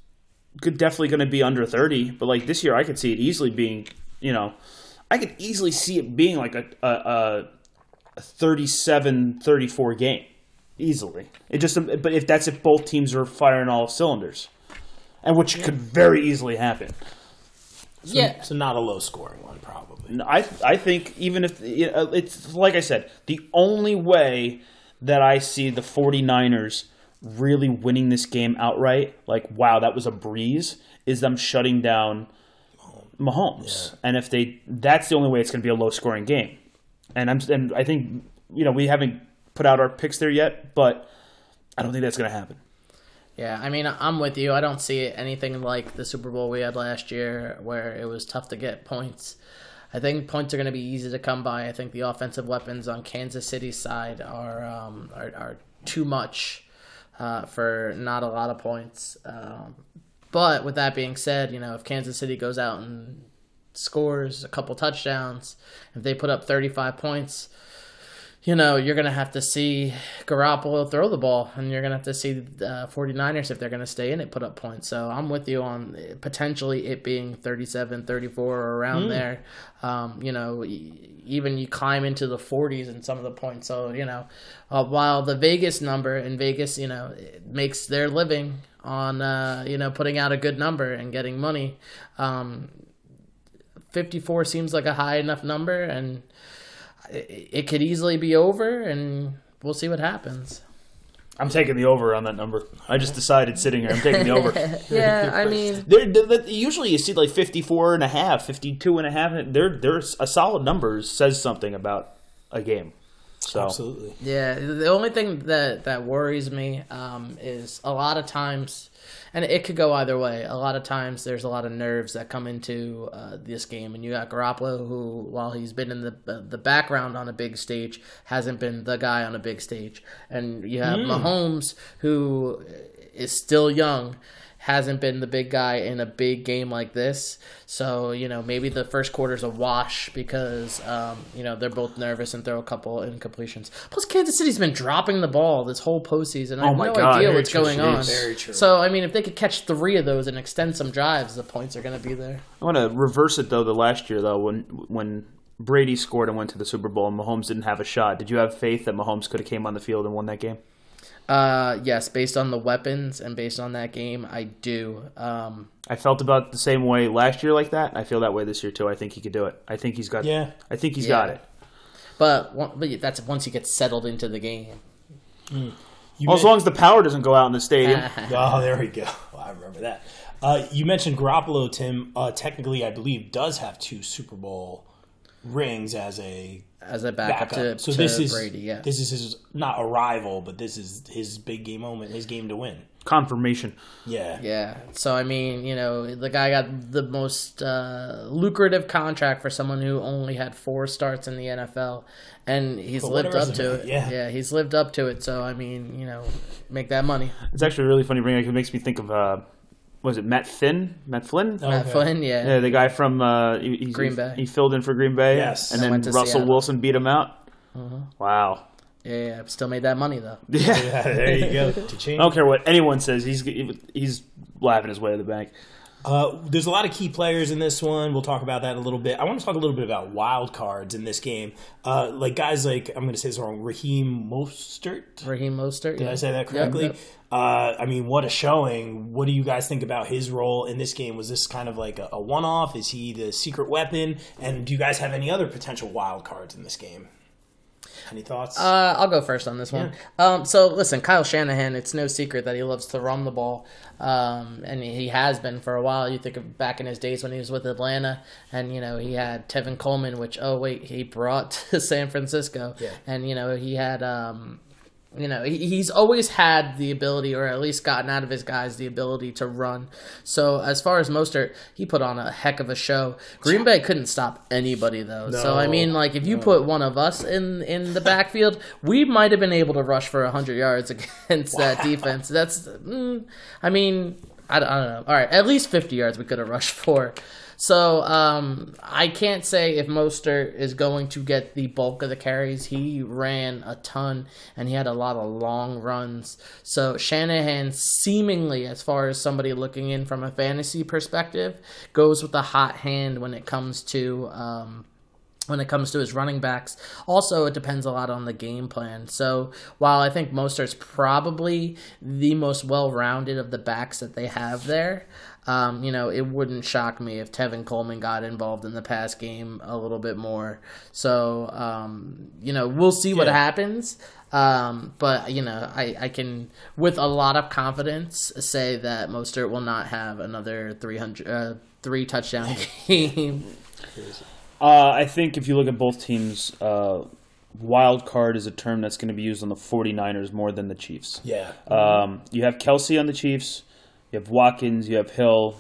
S4: good, definitely going to be under 30. But like this year, I could see it easily being, you know, I could easily see it being like a, a, a 37 34 game. Easily. It just, but if that's if both teams are firing all cylinders, and which could very easily happen.
S2: so,
S3: yeah
S2: so not a low scoring one, probably. absolutely.
S4: I I think even if you uh, know, it's like I said, the only way that I see the 49ers really winning this game outright, like wow, that was a breeze, is them shutting down Mahomes. And if they that's the only way it's going to be a low scoring game. And I'm and I think you know, we haven't put out our picks there yet, but I don't think that's going to happen.
S3: Yeah, I mean, I'm with you. I don't see anything like the Super Bowl we had last year where it was tough to get points. I think points are going to be easy to come by. I think the offensive weapons on Kansas City's side are um, are, are too much uh, for not a lot of points. Um, but with that being said, you know, if Kansas City goes out and scores a couple touchdowns, if they put up 35 points, you know, you're going to have to see Garoppolo throw the ball, and you're going to have to see uh, 49ers, if they're going to stay in it, put up points. So I'm with you on potentially it being 37, 34, or around there. Um, you know, even you climb into the 40s in some of the points. So, you know, uh, while the Vegas number in Vegas, you know, makes their living on, uh, you know, putting out a good number and getting money, um, 54 seems like a high enough number, and it, it could easily be over, and we'll see what happens.
S4: I'm taking the over on that number. I just decided sitting here. I'm taking the over.
S3: Yeah, I mean,
S4: They're, they're- usually you see like 54 and a half, 52 and a half. They're, they're a solid number says something about a game. So
S2: Absolutely.
S3: Yeah, the only thing that that worries me um, is a lot of times, and it could go either way. A lot of times, there's a lot of nerves that come into uh, this game, and you got Garoppolo, who, while he's been in the uh, the background on a big stage, hasn't been the guy on a big stage, and you have Mahomes, who is still young. Hasn't been the big guy in a big game like this, so you know maybe the first quarter's a wash because um, you know they're both nervous and throw a couple incompletions. Plus, Kansas City's been dropping the ball this whole postseason. I have
S4: Oh my
S3: no
S4: God,
S3: idea what's
S4: true.
S3: going on.
S2: Very true.
S3: So I mean, if they could catch three of those and extend some drives, the points are going to be there.
S4: I want to reverse it though. The last year though, when when Brady scored and went to the Super Bowl and Mahomes didn't have a shot, did you have faith that Mahomes could have came on the field and won that game?
S3: Uh, yes, based on the weapons and based on that game, I do. Um,
S4: I felt about the same way last year like that. I feel that way this year too. I think he could do it. I think he's got.
S2: Yeah.
S4: I think he's
S3: Yeah.
S4: got it.
S3: but, but that's once he gets settled into the game.
S2: You
S4: Well, as long as the power doesn't go out in the stadium.
S2: Oh, there we go. Well, I remember that. Uh, you mentioned Garoppolo, Tim. Uh, technically, I believe does have two Super Bowl rings as a
S3: As a backup,
S2: backup.
S3: to,
S2: so
S3: to
S2: this is
S3: Brady, yeah.
S2: this is his not a rival, but this is his big game moment, his game to win.
S4: Confirmation.
S2: Yeah,
S3: Yeah. So I mean, you know, the guy got the most uh, lucrative contract for someone who only had four starts in the NFL, and he's
S2: But
S3: lived up to
S2: resume,
S3: it.
S2: yeah.
S3: yeah, he's lived up to it. So I mean, you know, make that money.
S4: It's actually really funny bring. It makes me think of uh, was it Matt Finn? Matt Flynn?
S2: Oh,
S3: Matt
S2: Okay.
S3: Flynn, yeah.
S4: Yeah, the guy from uh, he, he's-
S3: Green Bay.
S4: He filled in for Green Bay.
S2: Yes.
S4: and
S2: And
S4: then Russell
S3: Seattle.
S4: Wilson beat him out. Wow.
S3: yeah, yeah, Still made that money though.
S4: Yeah.
S2: Yeah, there you go.
S4: I don't care what anyone says. He's he's laughing his way to the bank.
S2: Uh, there's a lot of key players in this one. We'll talk about that in a little bit. I want to talk a little bit about wild cards in this game. Uh, like guys like I'm going to say this wrong. Raheem Mostert.
S3: Raheem Mostert.
S2: Did I say that correctly?
S3: Yep, yep.
S2: Uh, I mean, what a showing. What do you guys think about his role in this game? Was this kind of like a, a one off? Is he the secret weapon? And do you guys have any other potential wild cards in this game? Any thoughts?
S3: Uh, I'll go first on this one. Um, so listen, Kyle Shanahan. It's no secret that he loves to run the ball, um, and he has been for a while. You think of back in his days when he was with Atlanta, and you know he had Tevin Coleman, which oh wait, he brought to San Francisco,
S2: Yeah.
S3: and you know he had. Um, you know, he, he's always had the ability, or at least gotten out of his guys the ability to run. So as far as Mostert, he put on a heck of a show. Green Bay couldn't stop anybody though. So I mean, like if you put one of us in in the backfield, we might have been able to rush for hundred yards against that defense. That's, mm, I mean, I, I don't know. All right, at least fifty yards we could have rushed for. So um, I can't say if Mostert is going to get the bulk of the carries. He ran a ton and he had a lot of long runs. So Shanahan, seemingly, as far as somebody looking in from a fantasy perspective, goes with a hot hand when it comes to. Um, when it comes to his running backs. Also, it depends a lot on the game plan. So, while I think Mostert's probably the most well rounded of the backs that they have there, um, you know, it wouldn't shock me if Tevin Coleman got involved in the pass game a little bit more. So, um, you know, we'll see what
S2: Yeah.
S3: happens. Um, but, you know, I, I can, with a lot of confidence, say that Mostert will not have another 300, uh, three touchdown game.
S4: Uh, I think if you look at both teams, uh, wild card is a term that's going to be used on the 49ers more than the Chiefs.
S2: Yeah.
S4: Um, you have Kelce on the Chiefs, you have Watkins, you have Hill.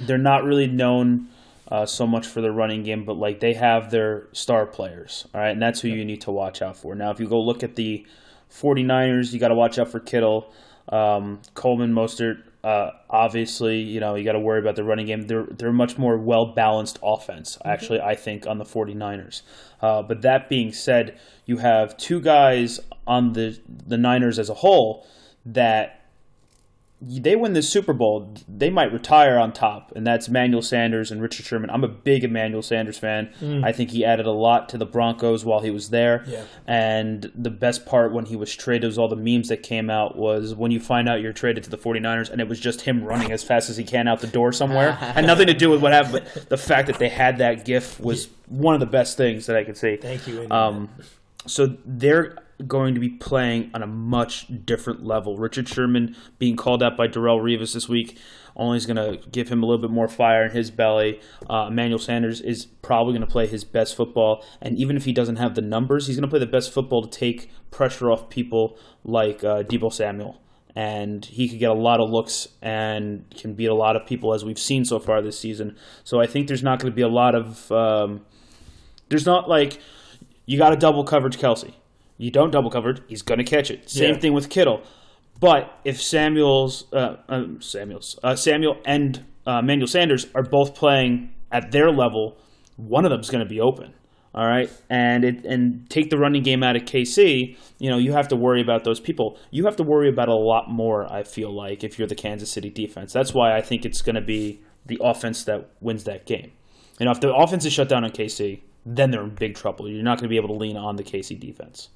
S4: They're not really known uh, so much for their running game, but like they have their star players, all right, and that's who you need to watch out for. Now, if you go look at the 49ers, you got to watch out for Kittle, um, Coleman, Mostert. Uh, obviously, you know you got to worry about the running game. They're they're much more well balanced offense. Actually, I think on the 49ers. Uh, but that being said, you have two guys on the the Niners as a whole that they win the Super Bowl, they might retire on top, and that's Emmanuel Sanders and Richard Sherman. I'm a big Emmanuel Sanders fan. I think he added a lot to the Broncos while he was there.
S2: Yeah.
S4: And the best part when he was traded was all the memes that came out was when you find out you're traded to the 49ers and it was just him running as fast as he can out the door somewhere. Had nothing to do with what happened, but the fact that they had that gif was one of the best things that I could see.
S2: Thank you.
S4: Um, so they're going to be playing on a much different level. Richard Sherman being called out by Darrelle Revis this week only is going to give him a little bit more fire in his belly. Uh, Emmanuel Sanders is probably going to play his best football, and even if he doesn't have the numbers, he's going to play the best football to take pressure off people like uh, Deebo Samuel. And he could get a lot of looks and can beat a lot of people as we've seen so far this season. So I think there's not going to be a lot of um, there's not like you got a double coverage Kelce. You don't double covered, he's going to catch it. Same
S2: Yeah.
S4: thing with Kittle. But if Samuel's uh, um, Samuel's uh, Samuel and uh, Manuel Sanders are both playing at their level, one of them's going to be open. All right, and it and take the running game out of KC. You know you have to worry about those people. You have to worry about a lot more. I feel like if you're the Kansas City defense, that's why I think it's going to be the offense that wins that game. You know, if the offense is shut down on KC, then they're in big trouble. You're not going to be able to lean on the KC defense.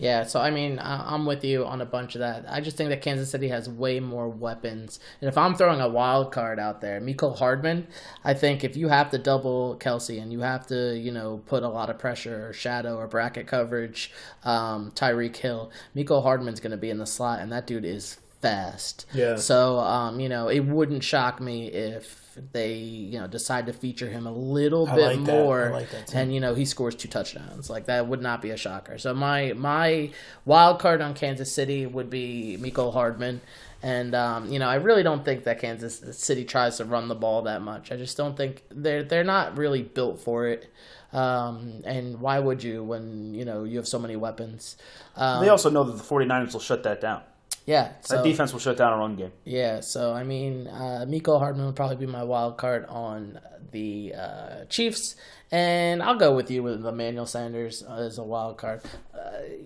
S3: Yeah, so I mean, I- I'm with you on a bunch of that. I just think that Kansas City has way more weapons. And if I'm throwing a wild card out there, Mecole Hardman, I think if you have to double Kelce and you have to, you know, put a lot of pressure or shadow or bracket coverage, um, Tyreek Hill, Mecole Hardman's going to be in the slot, and that dude is fast.
S2: Yeah.
S3: So, um, you know, it wouldn't shock me if they, you know, decide to feature him a little
S2: I
S3: bit
S2: like
S3: more
S2: like
S3: and you know he scores two touchdowns. Like that would not be a shocker. So my my wild card on kansas city would be Mecole Hardman. And um, you know i really don't think that kansas city tries to run the ball that much. I just don't think they're they're not really built for it. Um, and why would you when you know you have so many weapons? Um,
S4: They also know that the 49ers will shut that down.
S3: Yeah so,
S4: That defense will shut down a run game.
S3: yeah, so I mean, uh, Mecole Hardman would probably be my wild card on the uh, Chiefs, and I'll go with you with Emmanuel Sanders as a wild card. Uh,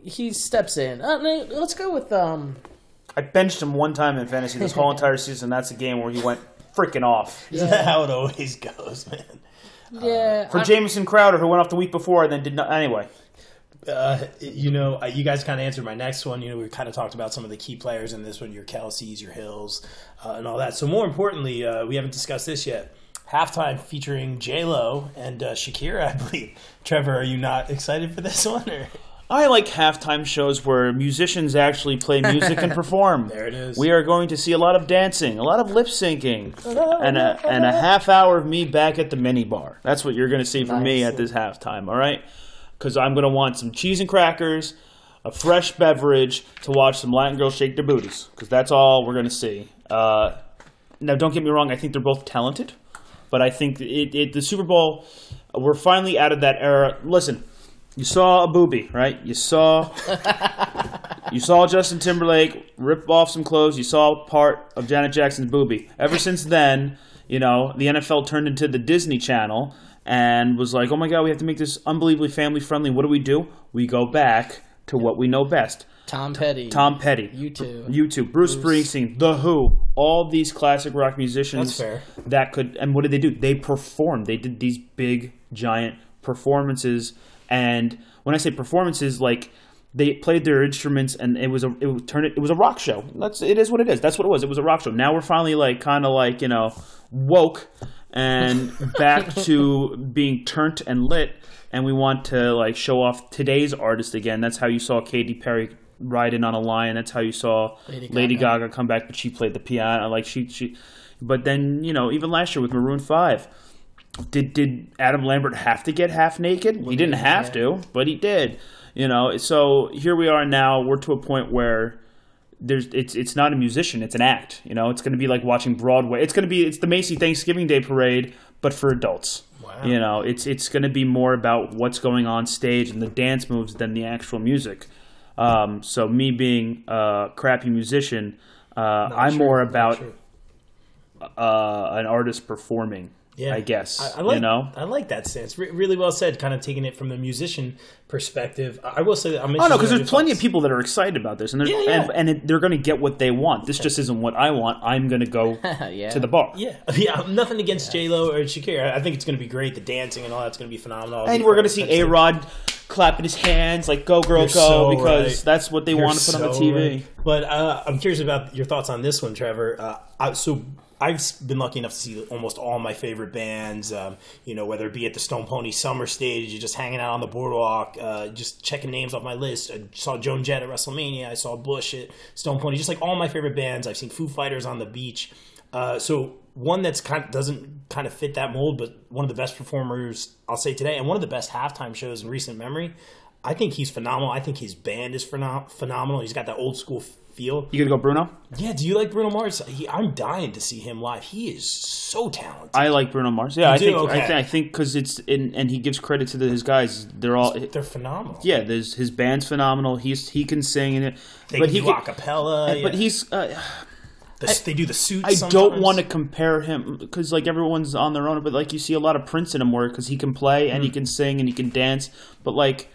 S3: he steps in. Uh, no, let's go with um.
S4: I benched him one time in fantasy this whole entire season. That's a game where he went freaking off.
S2: Isn't that how it always goes, man?
S3: Yeah,
S4: For
S3: I-
S4: Jamison Crowder, who went off the week before and then did not. Anyway,
S2: Uh, you know, uh, you guys kind of answered my next one. You know, we kind of talked about some of the key players in this one, your Kelces, your Hills, uh, and all that. So more importantly, uh, we haven't discussed this yet. Halftime featuring J Lo and uh, Shakira, I believe. Trevor, are you not excited for this one? Or?
S4: I like halftime shows where musicians actually play music and perform.
S2: There it is.
S4: We are going to see a lot of dancing, a lot of lip syncing, and a, and a half hour of me back at the mini bar. That's what you're going to see from me at this halftime, all right? Because I'm going to want some cheese and crackers, a fresh beverage to watch some Latin girls shake their booties, because that's all we're going to see. Uh, now, don't get me wrong, I think they're both talented, but I think it, it, the Super Bowl, we're finally out of that era. Listen, you saw a booby, right? You saw you saw Justin Timberlake rip off some clothes. You saw part of Janet Jackson's booby. Ever since then, you know, the NFL turned into the Disney Channel and was like, "Oh my God, we have to make this unbelievably family friendly." What do we do? We go back to what we know best.
S3: Tom Petty,
S4: Tom Petty,
S3: U2.
S4: YouTube, Bruce, Springsteen, The Who, all these classic rock musicians
S2: That's fair.
S4: that could. And what did they do? They performed. They did these big, giant performances. And when I say performances, like they played their instruments and it was a it was turn it, it was a rock show. That's it is what it is. That's what it was. It was a rock show. Now we're finally like kind of like you know woke and back to being turned and lit, and we want to like show off today's artist again. That's how you saw Katy Perry ride in on a lion. That's how you saw
S3: Lady
S4: Lady,
S3: Gaga.
S4: Gaga. come back, but she played the piano. Like she she, but then you know even last year with Maroon Five. Did did Adam Lambert have to get half naked? He didn't have to, but he did. You know, so here we are now. We're to a point where there's it's it's not a musician, it's an act. You know, it's going to be like watching Broadway. It's going to be it's the Macy Thanksgiving Day Parade, but for adults.
S2: Wow.
S4: You know, it's it's going to be more about what's going on stage and the dance moves than the actual music. Um, so me being a crappy musician, uh, I'm more about uh, an artist performing.
S2: Yeah,
S4: I guess
S2: I, I like,
S4: you know.
S2: I like that stance. Re- really well said. Kind of taking it from the musician perspective. I will say that I'm.
S4: Oh no, because there's plenty
S2: thoughts.
S4: of people that are excited about this, and they're,
S2: Yeah, yeah.
S4: and, and it, they're going to get what they want. This just isn't what I want. I'm going to go
S3: Yeah.
S4: to the bar,
S2: Yeah, yeah. Nothing against J Lo or Shakira. I think it's going to be great. The dancing and all that's going to be phenomenal.
S4: and we're going to see A Rod clapping his hands like "Go girl,
S2: You're
S4: go"
S2: so
S4: because
S2: right.
S4: that's what they
S2: You're
S4: want to put on the TV.
S2: right. But uh, I'm curious about your thoughts on this one, Trevor. Uh, I, so I've been lucky enough to see almost all my favorite bands. Um, you know, whether it be at the Stone Pony Summer Stage, you're just hanging out on the boardwalk, uh, just checking names off my list. I saw Joan Jett at WrestleMania. I saw Bush at Stone Pony. Just like all my favorite bands. I've seen Foo Fighters on the beach. Uh, so one that's kind of doesn't kind of fit that mold, but one of the best performers I'll say today, and one of the best halftime shows in recent memory. I think he's phenomenal. I think his band is phenom- phenomenal. He's got that old school feel.
S4: You gonna go Bruno?
S2: Yeah, do you like Bruno Mars? He, I'm dying to see him live. He is so talented.
S4: I like Bruno Mars. Yeah, I
S2: do?
S4: think
S2: Okay.
S4: I, th- I think because it's in, and he gives credit to the, his guys. They're all
S2: They're phenomenal.
S4: yeah. There's his band's phenomenal. He's he can sing in it,
S2: they
S4: but he
S2: do
S4: can-
S2: acapella.
S4: But
S2: yeah.
S4: he's uh,
S2: The- they do the suits.
S4: I don't want to compare him because like everyone's on their own, but like you see a lot of Prince in him where because he can play and he
S2: Hmm.
S4: can sing and he can dance, but like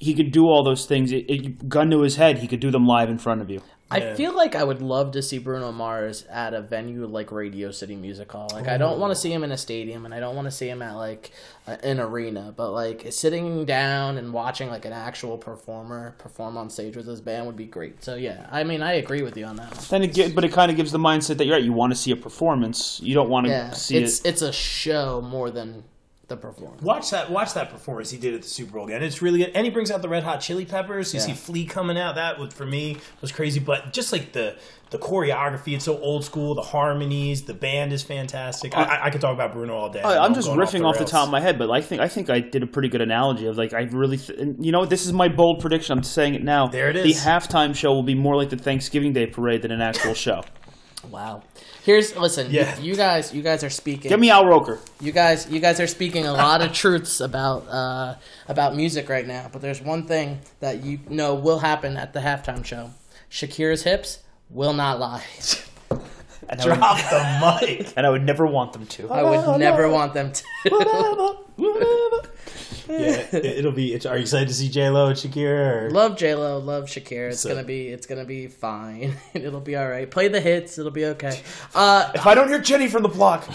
S4: he could do all those things. It, it, gun to his head, he could do them live in front of you.
S3: I
S2: Yeah.
S3: feel like I would love to see Bruno Mars at a venue like Radio City Music Hall. Like I don't want to see him in a stadium, and I don't want to see him at like a, an arena. But like sitting down and watching like an actual performer perform on stage with his band would be great. So yeah, I mean I agree with you on that.
S4: Then it get, but it kind of gives the mindset that you're right. You want to see a performance. You don't want to
S3: Yeah,
S4: see
S3: it's
S4: it.
S3: it's a show more than the performance.
S2: Watch that! Watch that performance he did at the Super Bowl again. It's really good, and he brings out the Red Hot Chili Peppers. You
S3: Yeah.
S2: see Flea coming out. That was for me was crazy, but just like the the choreography, it's so old school. The harmonies, the band is fantastic. I, I, I could talk about Bruno all day.
S4: I- I'm
S2: I'm
S4: just riffing off the,
S2: rails.
S4: top of my head, but I think I think I did a pretty good analogy of like I really, th- and you know, this is my bold prediction. I'm saying it now.
S2: There it is.
S4: The halftime show will be more like the Thanksgiving Day parade than an actual show.
S3: Wow. Here's listen.
S2: Yeah.
S3: You, you guys you guys are speaking.
S4: Give me Al Roker.
S3: You guys, you guys are speaking a lot of truths about uh, about music right now. But there's one thing that you know will happen at the halftime show: Shakira's hips will not lie.
S4: And I, would,
S2: Drop the mic.
S4: and I would never want them to.
S3: I would never want them to.
S2: yeah, it, it'll be. It's, are you excited to see J Lo and Shakira? Or?
S3: love J Lo, love Shakira. It's
S2: So-
S3: gonna be, it's gonna be fine. it'll be all right. Play the hits. It'll be okay. Uh,
S4: If I don't hear Jenny from the block,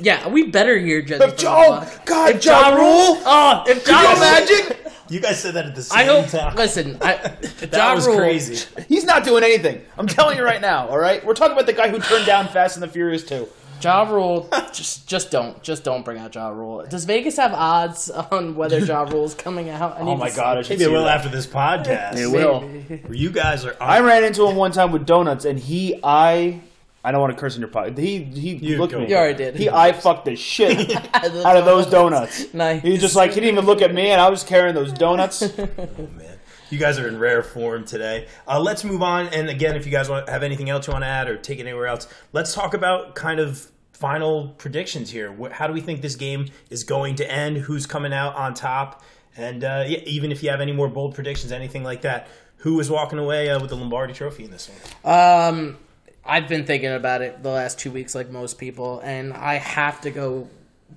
S3: yeah, we better hear Jenny. from the
S4: Joe,
S3: block.
S4: God,
S3: if Ja
S4: Ja
S3: Rule,
S4: Rule,
S3: oh, if
S4: Can you
S3: Ja
S4: imagine?
S2: You guys said that at the same
S3: I hope.
S2: time.
S3: Listen, I,
S2: that
S3: Ja
S2: was
S3: Rule-
S2: crazy.
S4: He's not doing anything. I'm telling you right now. All right, we're talking about the guy who turned down Fast and the Furious 2.
S3: Ja Rule, just just don't just don't bring out Ja Rule. Does Vegas have odds on whether Ja Rule's coming out? I
S4: Oh my
S3: to
S4: God, I
S3: see.
S4: should
S2: Maybe it will
S4: that.
S2: after this podcast.
S4: It will.
S2: Where you guys are.
S4: I ran into him one time with donuts, and he, I, I don't want to curse in your pocket. He, he
S2: You
S4: looked at me.
S3: You already did.
S4: He, I fucked the shit out of those donuts.
S3: Nice.
S4: He just like he didn't even look at me, and I was carrying those donuts.
S2: Oh, man. You guys are in rare form today. Uh, let's move on. And again, if you guys want have anything else you want to add or take it anywhere else, let's talk about kind of final predictions here. How do we think this game is going to end? Who's coming out on top? And uh, yeah, even if you have any more bold predictions, anything like that, who is walking away uh, with the Lombardi Trophy in this one?
S3: Um, I've been thinking about it the last two weeks, like most people, and I have to go.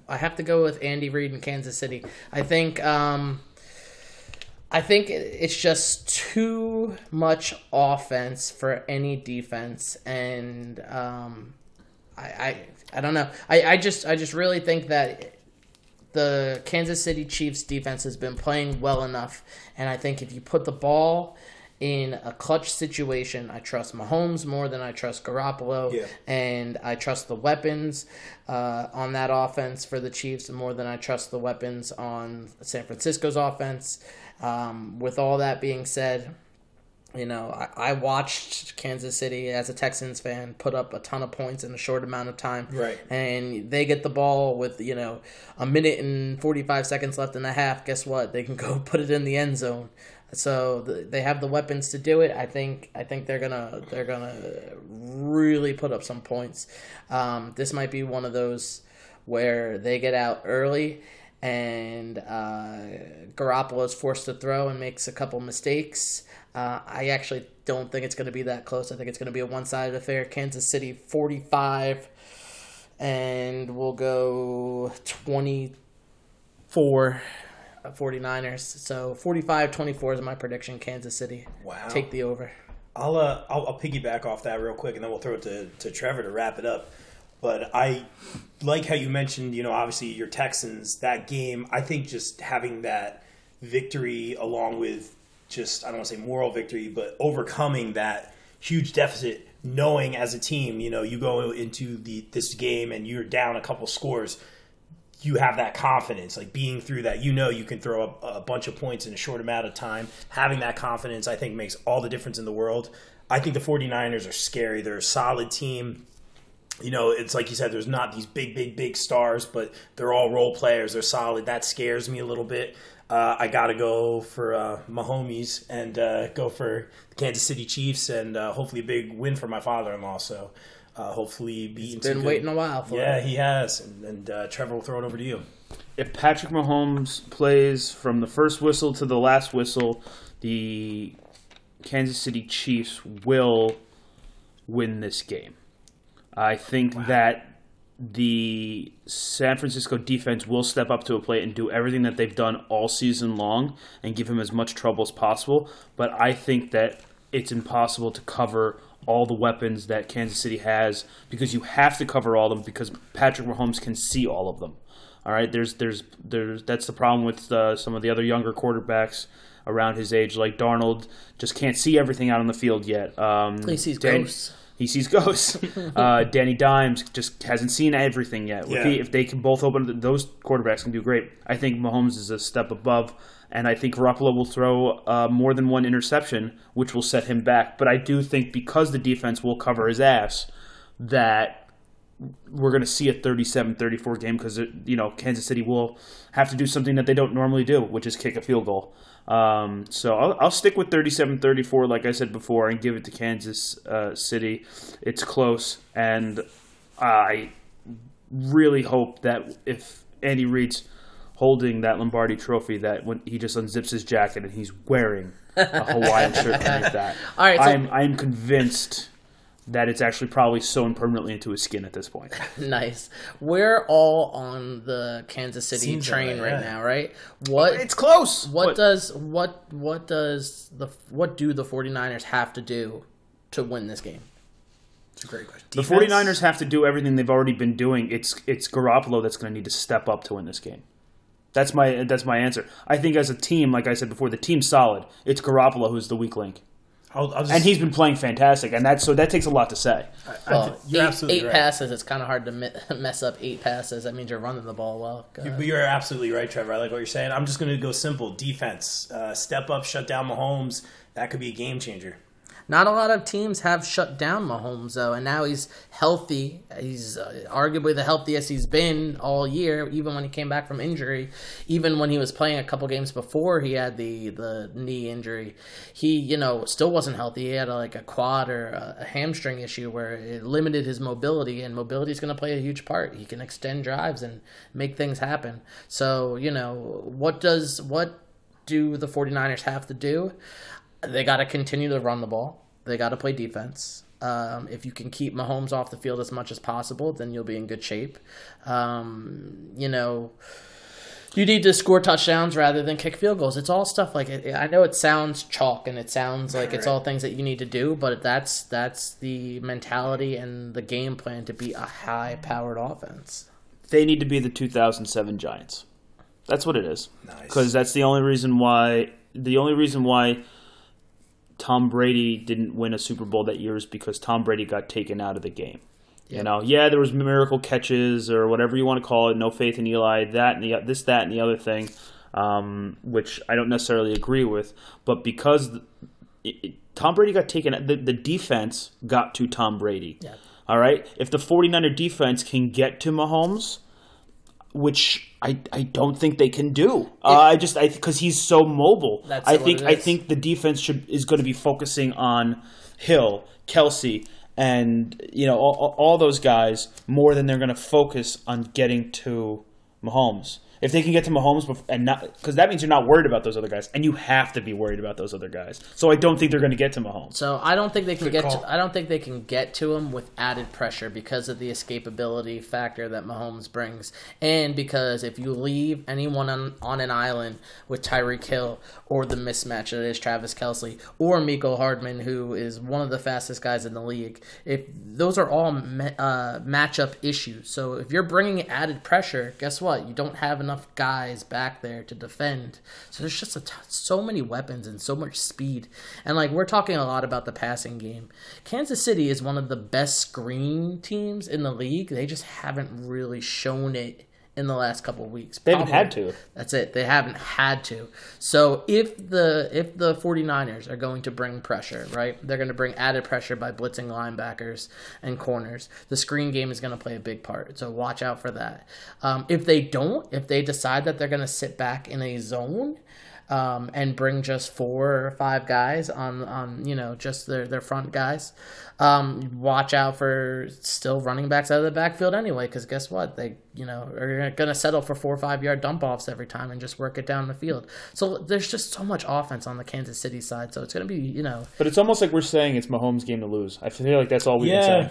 S3: I have to go with Andy Reid in Kansas City. I think. Um, I think it's just too much offense for any defense, and um, I, I I don't know. I, I just I just really think that the Kansas City Chiefs defense has been playing well enough, and I think if you put the ball in a clutch situation, I trust Mahomes more than I trust Garoppolo,
S2: Yeah.
S3: and I trust the weapons uh, on that offense for the Chiefs more than I trust the weapons on San Francisco's offense. Um, with all that being said, you know, I, I watched Kansas City as a Texans fan put up a ton of points in a short amount of time.
S2: Right.
S3: And they get the ball with, you know, a minute and 45 seconds left in the half. Guess what? They can go put it in the end zone. So the, they have the weapons to do it. I think I think they're gonna they're gonna really put up some points. Um, this might be one of those where they get out early and uh, Garoppolo is forced to throw and makes a couple mistakes. Uh, I actually don't think it's going to be that close. I think it's going to be a one sided affair. Kansas City 45, and we'll go 24 uh, 49ers. So 45 24 is my prediction. Kansas City.
S2: Wow.
S3: Take the over.
S2: I'll, uh, I'll I'll piggyback off that real quick, and then we'll throw it to, to Trevor to wrap it up. But I like how you mentioned, you know, obviously your Texans that game. I think just having that victory along with just I don't want to say moral victory, but overcoming that huge deficit, knowing as a team, you know, you go into the this game and you're down a couple scores you have that confidence, like being through that. You know, you can throw up a bunch of points in a short amount of time. Having that confidence, I think, makes all the difference in the world. I think the 49ers are scary. They're a solid team. You know, it's like you said, there's not these big, big, big stars, but they're all role players. They're solid. That scares me a little bit. Uh, I got to go for uh, my homies and uh, go for the Kansas City Chiefs and uh, hopefully a big win for my father in law. So uh, hopefully beating some
S3: Been
S2: good-
S3: waiting a while for
S2: yeah,
S3: it.
S2: he has. And, and uh, Trevor will throw it over to you.
S4: if Patrick Mahomes plays from the first whistle to the last whistle, the Kansas City Chiefs will win this game. I think that the San Francisco defense will step up to a plate and do everything that they've done all season long and give him as much trouble as possible. But I think that it's impossible to cover all the weapons that Kansas City has because you have to cover all of them because Patrick Mahomes can see all of them. All right, there's there's there's that's the problem with uh, some of the other younger quarterbacks around his age, like Darnold, just can't see everything out on the field yet. Um,
S3: He sees
S4: Dan-
S3: ghosts.
S4: He sees ghosts. uh, Danny Dimes just hasn't seen everything yet. If, he, if they can both open, those quarterbacks can do great. I think Mahomes is a step above, and I think Garoppolo will throw uh, more than one interception, which will set him back. But I do think because the defense will cover his ass, that we're going to see a 37-34 game because you know Kansas City will have to do something that they don't normally do, which is kick a field goal. Um, so I'll, I'll stick with 37-34, like I said before, and give it to Kansas uh, City. It's close, and I really hope that if Andy Reid's holding that Lombardi Trophy, that when he just unzips his jacket and he's wearing a Hawaiian shirt underneath that.
S3: All right, so-
S4: I'm I'm convinced that it's actually probably sewn permanently into his skin at this point.
S3: Nice. We're all on the Kansas City
S2: Seems
S3: train
S2: way,
S3: right
S2: yeah.
S3: now, right? What
S2: It's close.
S3: what
S4: What-
S3: does what what does the what do the 49ers have to do to win this game?
S2: It's a great question.
S4: The 49ers have to do everything they've already been doing. It's it's Garoppolo that's going to need to step up to win this game. That's my that's my answer. I think as a team, like I said before, the team's solid. It's Garoppolo who's the weak link,
S2: I'll, I'll just,
S4: and he's been playing fantastic, and that's so that takes a lot to say.
S2: I
S3: Well,
S2: th- you're
S3: eight,
S2: absolutely
S3: eight
S2: right.
S3: passes. It's kind of hard to mi- mess up eight passes. That means you're running the ball well. Go ahead.
S2: But you're absolutely right, Trevor. I like what you're saying. I'm just going to go simple defense. Uh, step up, shut down Mahomes. That could be a game changer.
S3: Not a lot of teams have shut down Mahomes though, and now he's healthy. He's uh, arguably the healthiest he's been all year, even when he came back from injury. Even when he was playing a couple games before he had the the knee injury, he you know still wasn't healthy. He had a, like a quad or a, a hamstring issue where it limited his mobility, and mobility is going to play a huge part. He can extend drives and make things happen. So you know what does what do the 49ers have to do? They got to continue to run the ball. They got to play defense. Um, if you can keep Mahomes off the field as much as possible, then you'll be in good shape. Um, you know, you need to score touchdowns rather than kick field goals. It's all stuff like it. I know it sounds chalk and it sounds like it's all things that you need to do, but that's that's the mentality and the game plan to be a high-powered offense.
S4: They need to be the 2007 Giants. That's what it is.
S2: Nice.
S4: Because that's the only reason why the only reason why Tom Brady didn't win a Super Bowl that year is because Tom Brady got taken out of the game. You know, yeah, there was miracle catches or whatever you want to call it. No faith in Eli. That and the this, that, and the other thing, um, which I don't necessarily agree with. But because it, it, Tom Brady got taken, the, the defense got to Tom Brady.
S3: Yeah.
S4: All right. If the 49er defense can get to Mahomes, which I, I don't think they can do. Uh, I just I because he's so mobile.
S3: That's
S4: I think I think the defense should is going to be focusing on Hill, Kelce, and you know all, all- all those guys more than they're going to focus on getting to Mahomes. If they can get to Mahomes and not because that means you're not worried about those other guys, and you have to be worried about those other guys. So I don't think they're going to get to Mahomes.
S3: So I don't think they can
S2: Good
S3: get.
S2: call.
S3: To, I don't think they can get to him with added pressure because of the escapability factor that Mahomes brings, and because if you leave anyone on, on an island with Tyreek Hill or the mismatch that is Travis Kelce or Mecole Hardman, who is one of the fastest guys in the league, if those are all ma- uh, matchup issues. So if you're bringing added pressure, guess what? You don't have enough guys back there to defend. So there's just so many weapons and so much speed. And like we're talking a lot about the passing game. Kansas City is one of the best screen teams in the league. They just haven't really shown it in the last couple weeks.
S4: They haven't
S3: Probably-
S4: had to.
S3: That's it. They haven't had to. So if the if the 49ers are going to bring pressure, right? They're going to bring added pressure by blitzing linebackers and corners. The screen game is going to play a big part. So watch out for that. Um, if they don't, if they decide that they're going to sit back in a zone um, and bring just four or five guys on on you know just their their front guys. Um, watch out for still running backs out of the backfield anyway, because guess what? They you know are gonna settle for four or five yard dump offs every time and just work it down the field. So there's just so much offense on the Kansas City side. So it's gonna be you know
S4: But it's almost like we're saying it's Mahomes' game to lose. I feel like that's all we've been
S2: Yeah.
S4: saying.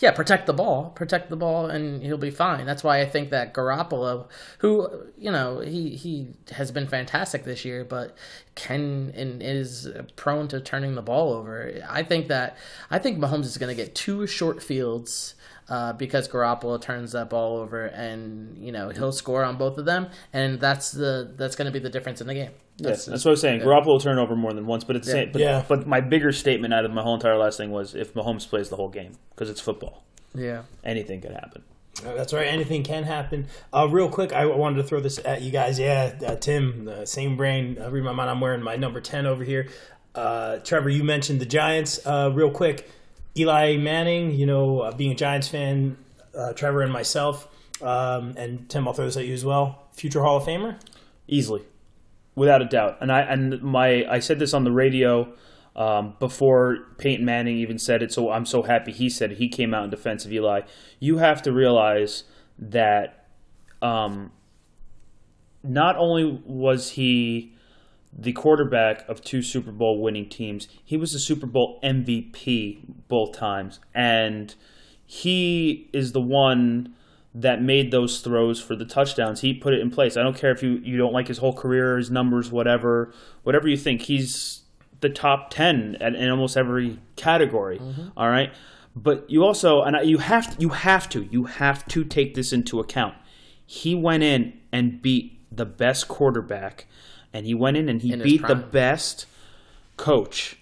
S3: Yeah, protect the ball, protect the ball, and he'll be fine. That's why I think that Garoppolo, who you know he he has been fantastic this year, but can and is prone to turning the ball over. I think that I think Mahomes is going to get two short fields. Uh, because Garoppolo turns that ball over, and you know he'll score on both of them, and that's the that's going to be the difference in the game.
S4: Yes, that's what I was saying. Garoppolo will turn over more than once, but it's
S3: Yeah.
S4: but,
S2: Yeah.
S4: but my bigger statement out of my whole entire last thing was if Mahomes plays the whole game because it's football,
S3: yeah.
S4: anything could happen.
S2: Uh, That's right. Anything can happen. Uh, real quick, I wanted to throw this at you guys. Yeah, uh, Tim, the same brain. Uh, read my mind. I'm wearing my number ten over here. Uh, Trevor, you mentioned the Giants. Uh, real quick, Eli Manning. You know, uh, being a Giants fan, uh, Trevor and myself, um, and Tim, I'll throw this at you as well. Future Hall of Famer.
S4: easily, without a doubt. And I and my I said this on the radio um, before Peyton Manning even said it. So I'm so happy he said it. He came out in defense of Eli. You have to realize that um, not only was he the quarterback of two Super Bowl winning teams, he was the Super Bowl MVP both times, and he is the one that made those throws for the touchdowns. He put it in place. I don't care if you, you don't like his whole career, his numbers, whatever, whatever you think. He's the top ten at, in almost every category. Mm-hmm. all right, but you also and I- you have you have to you have to take this into account. He went in and beat the best quarterback, and he went in and he
S3: In
S4: beat the best coach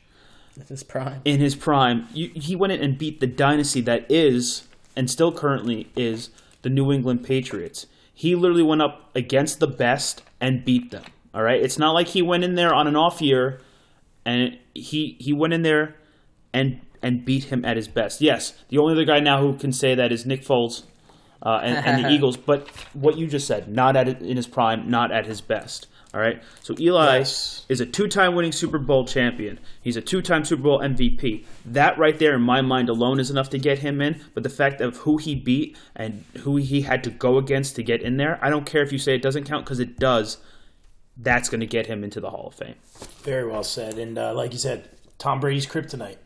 S3: It's his prime.
S4: in his prime. You, he went in and beat the dynasty that is and still currently is the New England Patriots. He literally went up against the best and beat them. All right, it's not like he went in there on an off year and he he went in there and and beat him at his best. Yes, the only other guy now who can say that is Nick Foles uh, and, and the Eagles. But what you just said, not at in his prime, not at his best. All right. So Eli
S2: Yes.
S4: is a two-time winning Super Bowl champion. He's a two-time Super Bowl MVP. That right there, in my mind alone, is enough to get him in. But the fact of who he beat and who he had to go against to get in there, I don't care if you say it doesn't count because it does. That's going to get him into the Hall of Fame.
S2: Very well said. And uh, like you said, Tom Brady's kryptonite.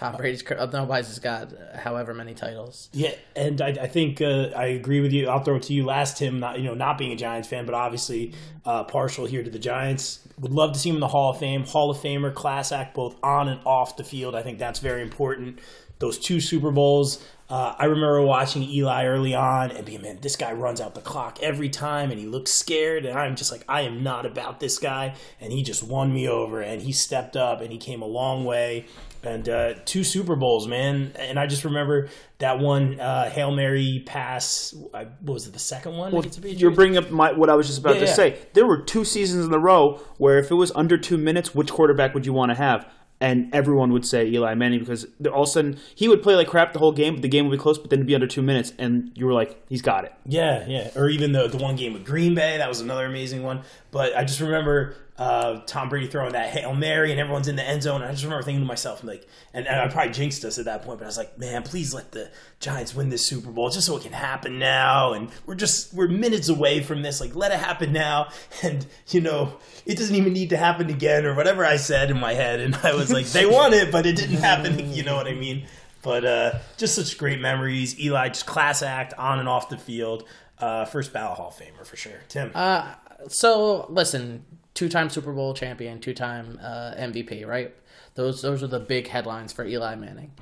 S3: Tom Brady's otherwise has got however many titles.
S2: Yeah, and I, I think uh, I agree with you. I'll throw it to you last, Tim. Not you know not being a Giants fan, but obviously uh, partial here to the Giants. Would love to see him in the Hall of Fame, Hall of Famer, class act both on and off the field. I think that's very important. those two Super Bowls. Uh, I remember watching Eli early on and being, man, this guy runs out the clock every time and he looks scared. And I'm just like, I am not about this guy. And he just won me over and he stepped up and he came a long way. And uh, two Super Bowls, man. And I just remember that one uh, Hail Mary pass. I, what was it, the second one?
S4: Well, you're bringing up my, what I was just about
S2: Yeah,
S4: to
S2: yeah.
S4: say. There were two seasons in a row where if it was under two minutes, which quarterback would you want to have? And everyone would say Eli Manning because all of a sudden he would play like crap the whole game, but the game would be close, but then it'd be under two minutes, and you were like, he's got it.
S2: Yeah, yeah. Or even the the one game with Green Bay, that was another amazing one. But I just remember uh, Tom Brady throwing that Hail Mary and everyone's in the end zone. And I just remember thinking to myself, like, and, and I probably jinxed us at that point, but I was like, man, please let the Giants win this Super Bowl just so it can happen now. And we're just, we're minutes away from this. Like, let it happen now. And, you know, it doesn't even need to happen again or whatever I said in my head. And I was like, they won it, but it didn't happen. You know what I mean? But uh, just such great memories. Eli, just class act on and off the field. Uh, first ballot Hall of Famer for sure. Tim.
S3: Uh, so listen, two-time Super Bowl champion, two-time uh, MVP, right? Those those are the big headlines for Eli Manning.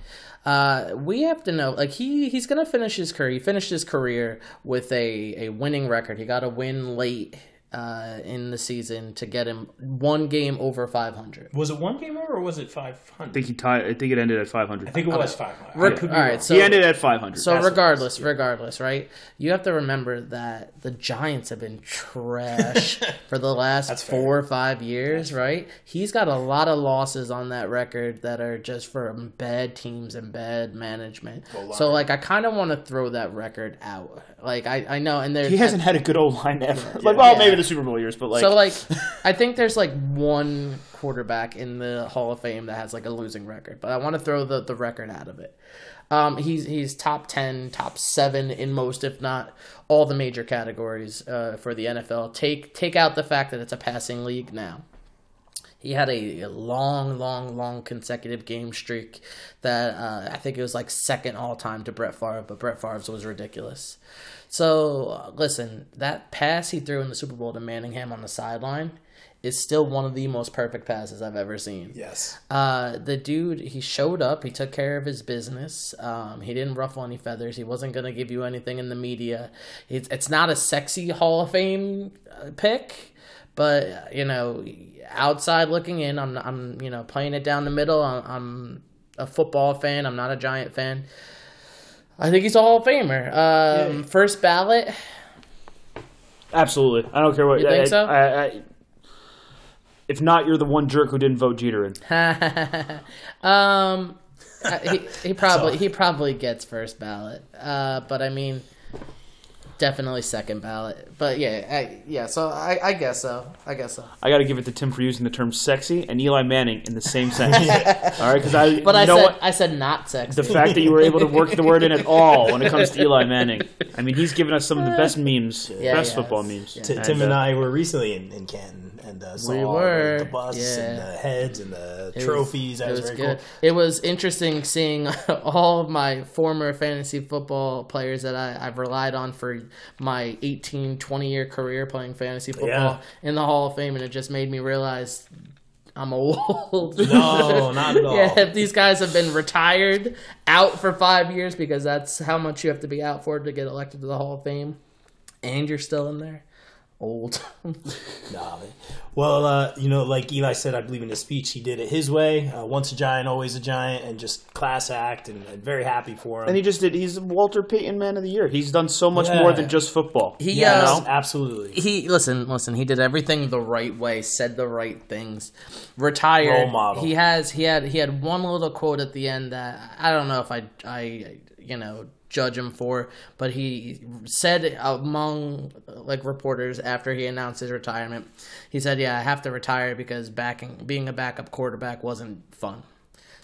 S3: Uh, we have to know, like he he's gonna finish his career. He finished his career with a a winning record. He got a win late uh, in the season to get him one game over 500.
S2: was it one game over or was it 500?
S4: I
S2: 500?
S4: think he tied. I think it ended at 500.
S2: I think it was 500. I
S3: Re-
S2: could be
S3: all right,
S2: wrong.
S3: so
S4: he ended at 500.
S3: So
S2: That's what it
S3: regardless, regardless, right? You have to remember that the Giants have been trash for the last
S2: That's fair.
S3: four or five years, right? He's got a lot of losses on that record that are just from bad teams and bad management. So like I kind of want to throw that record out. Like I, I know and there's
S4: he hasn't had a good old line ever. Like, well,
S3: Yeah.
S4: maybe the Super Bowl years, but like,
S3: so like I think there's like one quarterback in the Hall of Fame that has like a losing record, but I want to throw the, the record out of it. Um, he's he's top ten, top seven in most, if not all, the major categories uh, for the NFL. Take take out the fact that it's a passing league now. He had a long, long, long consecutive game streak that uh, I think it was like second all time to Brett Favre, but Brett Favre's was ridiculous. So uh, listen, that pass he threw in the Super Bowl to Manningham on the sideline is still one of the most perfect passes I've ever seen.
S2: Yes.
S3: Uh, the dude, he showed up. He took care of his business. Um, he didn't ruffle any feathers. He wasn't gonna give you anything in the media. It's it's not a sexy Hall of Fame uh, pick, but you know, outside looking in, I'm I'm you know playing it down the middle. I'm, I'm a football fan. I'm not a Giant fan. I think he's a Hall of Famer. Um, First ballot.
S4: absolutely, I don't care what.
S3: You think
S4: I,
S3: so?
S4: I, I, if not, you're the one jerk who didn't vote Jeter in.
S3: um, he he probably he probably gets first ballot. Uh, but I mean, definitely second ballot. But yeah, I, yeah. So I, I guess so. I guess so.
S4: I got to give it to Tim for using the term "sexy" and Eli Manning in the same sentence. All right, because I.
S3: But
S4: you
S3: I
S4: know
S3: said
S4: what?
S3: I said not sexy.
S4: the fact that you were able to work the word in at all when it comes to Eli Manning. I mean, he's given us some of the best memes,
S3: Yeah,
S4: best
S3: he
S4: football memes.
S3: Yeah.
S2: T-
S4: And,
S2: Tim and
S4: uh,
S2: I were recently in, in Canton and uh, saw
S3: We
S2: the-
S3: were,
S2: the, bus and the heads and the
S3: It was-
S2: trophies. That
S3: it
S2: was,
S3: was
S2: very
S3: good.
S2: cool.
S3: It was interesting seeing all of my former fantasy football players that I, I've relied on for my 18, 20 year career playing fantasy football
S2: Yeah.
S3: in the Hall of Fame, and it just made me realize I'm old.
S2: No, not at all.
S3: Yeah, if these guys have been retired, out for five years, because that's how much you have to be out for to get elected to the Hall of Fame, and you're still in there, old.
S2: Nah, man. Well, uh, you know, like Eli said, I believe in his speech, he did it his way. Uh, once a giant, always a giant, and just class act, and, and very happy for him.
S4: and he just did. He's Walter Payton Man of the Year. He's done so much
S2: Yeah.
S4: more than just football.
S3: He
S2: yes,
S3: uh,
S2: absolutely.
S3: he listen, listen. He did everything the right way, said the right things. Retired.
S2: Role model.
S3: He has. He had. He had one little quote at the end that I don't know if I. I you know judge him for, but he said among like reporters after he announced his retirement, he said, "Yeah, I have to retire because backing being a backup quarterback wasn't fun."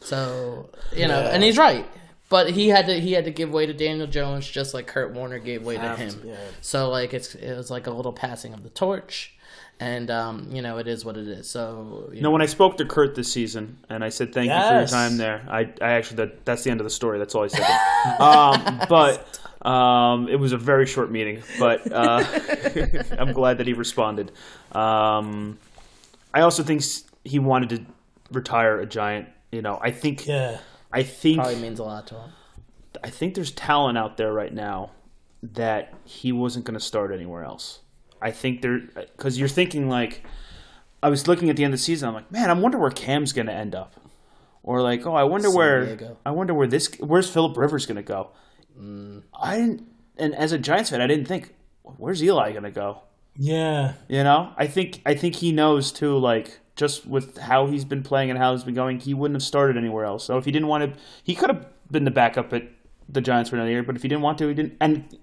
S3: So you know, and he's right. But he had to he had to give way to Daniel Jones just like Kurt Warner gave way to him.
S2: to, yeah.
S3: So like it's it was like a little passing of the torch, and um, you know it is what it is. So you
S4: No, when I spoke to Kurt this season and I said thank you for your time there, I, I actually that, that's the end of the story. That's all I said. um, but um, it was a very short meeting. But uh, I'm glad that he responded. Um, I also think he wanted to retire a giant. You know, I think
S2: yeah.
S4: I think
S3: Probably means a lot to him.
S4: I think there's talent out there right now that he wasn't going to start anywhere else. I think they're because you're thinking like I was looking at the end of the season. I'm like, man, I wonder where Cam's going to end up, or like, oh, I wonder
S3: San
S4: where
S3: Diego.
S4: I wonder where this where's Philip Rivers going to go. Mm. I didn't, and as a Giants fan, I didn't think where's Eli going to go.
S2: Yeah.
S4: You know, I think I think he knows too. Like just with how he's been playing and how he's been going, he wouldn't have started anywhere else. So if he didn't want to, he could have been the backup at the Giants for another year. But if he didn't want to, he didn't. And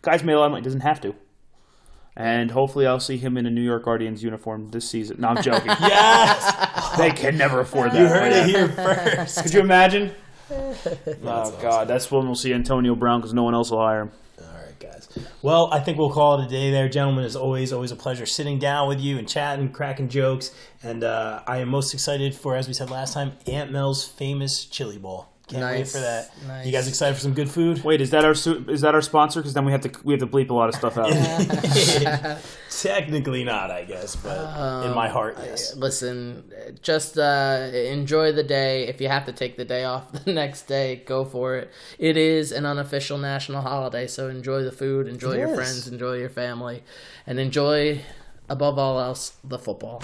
S4: guys made a lot of money. Doesn't have to. And hopefully, I'll see him in a New York Guardians uniform this season. No, I'm joking.
S2: Yes.
S4: they can never afford that.
S2: you heard it here first.
S4: Could you imagine? oh God, that's when we'll see Antonio Brown because no one else will hire him.
S2: All right, guys. Well, I think we'll call it a day there, gentlemen. As always, always a pleasure sitting down with you and chatting, cracking jokes. And uh, I am most excited for, as we said last time, Aunt Mel's famous chili bowl. Can't wait for that.
S3: nice.
S2: You guys excited for some good food?
S4: Wait, is that our su- is that our sponsor? Because then we have to we have to bleep a lot of stuff out.
S2: Technically not, I guess, but in my heart, yes.
S3: Listen, just uh, enjoy the day. If you have to take the day off the next day, go for it. It is an unofficial national holiday, so enjoy the food, enjoy
S2: It
S3: your
S2: is.
S3: friends, enjoy your family, and enjoy, above all else, the football.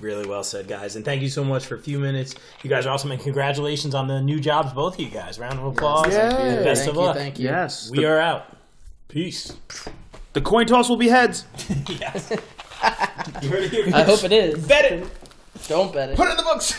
S2: Really well said, guys. And thank you so much for a few minutes. You guys are awesome, and congratulations on the new jobs, both of you guys. Round of applause.
S4: Yeah.
S3: Thank you,
S2: Best
S3: thank
S2: of
S3: you,
S2: luck.
S3: thank you.
S4: yes,
S2: We are out. Peace.
S4: the coin toss will be heads.
S2: yes. you heard it here
S3: I hope it is.
S2: Bet it.
S3: Don't bet it.
S2: Put it in the books.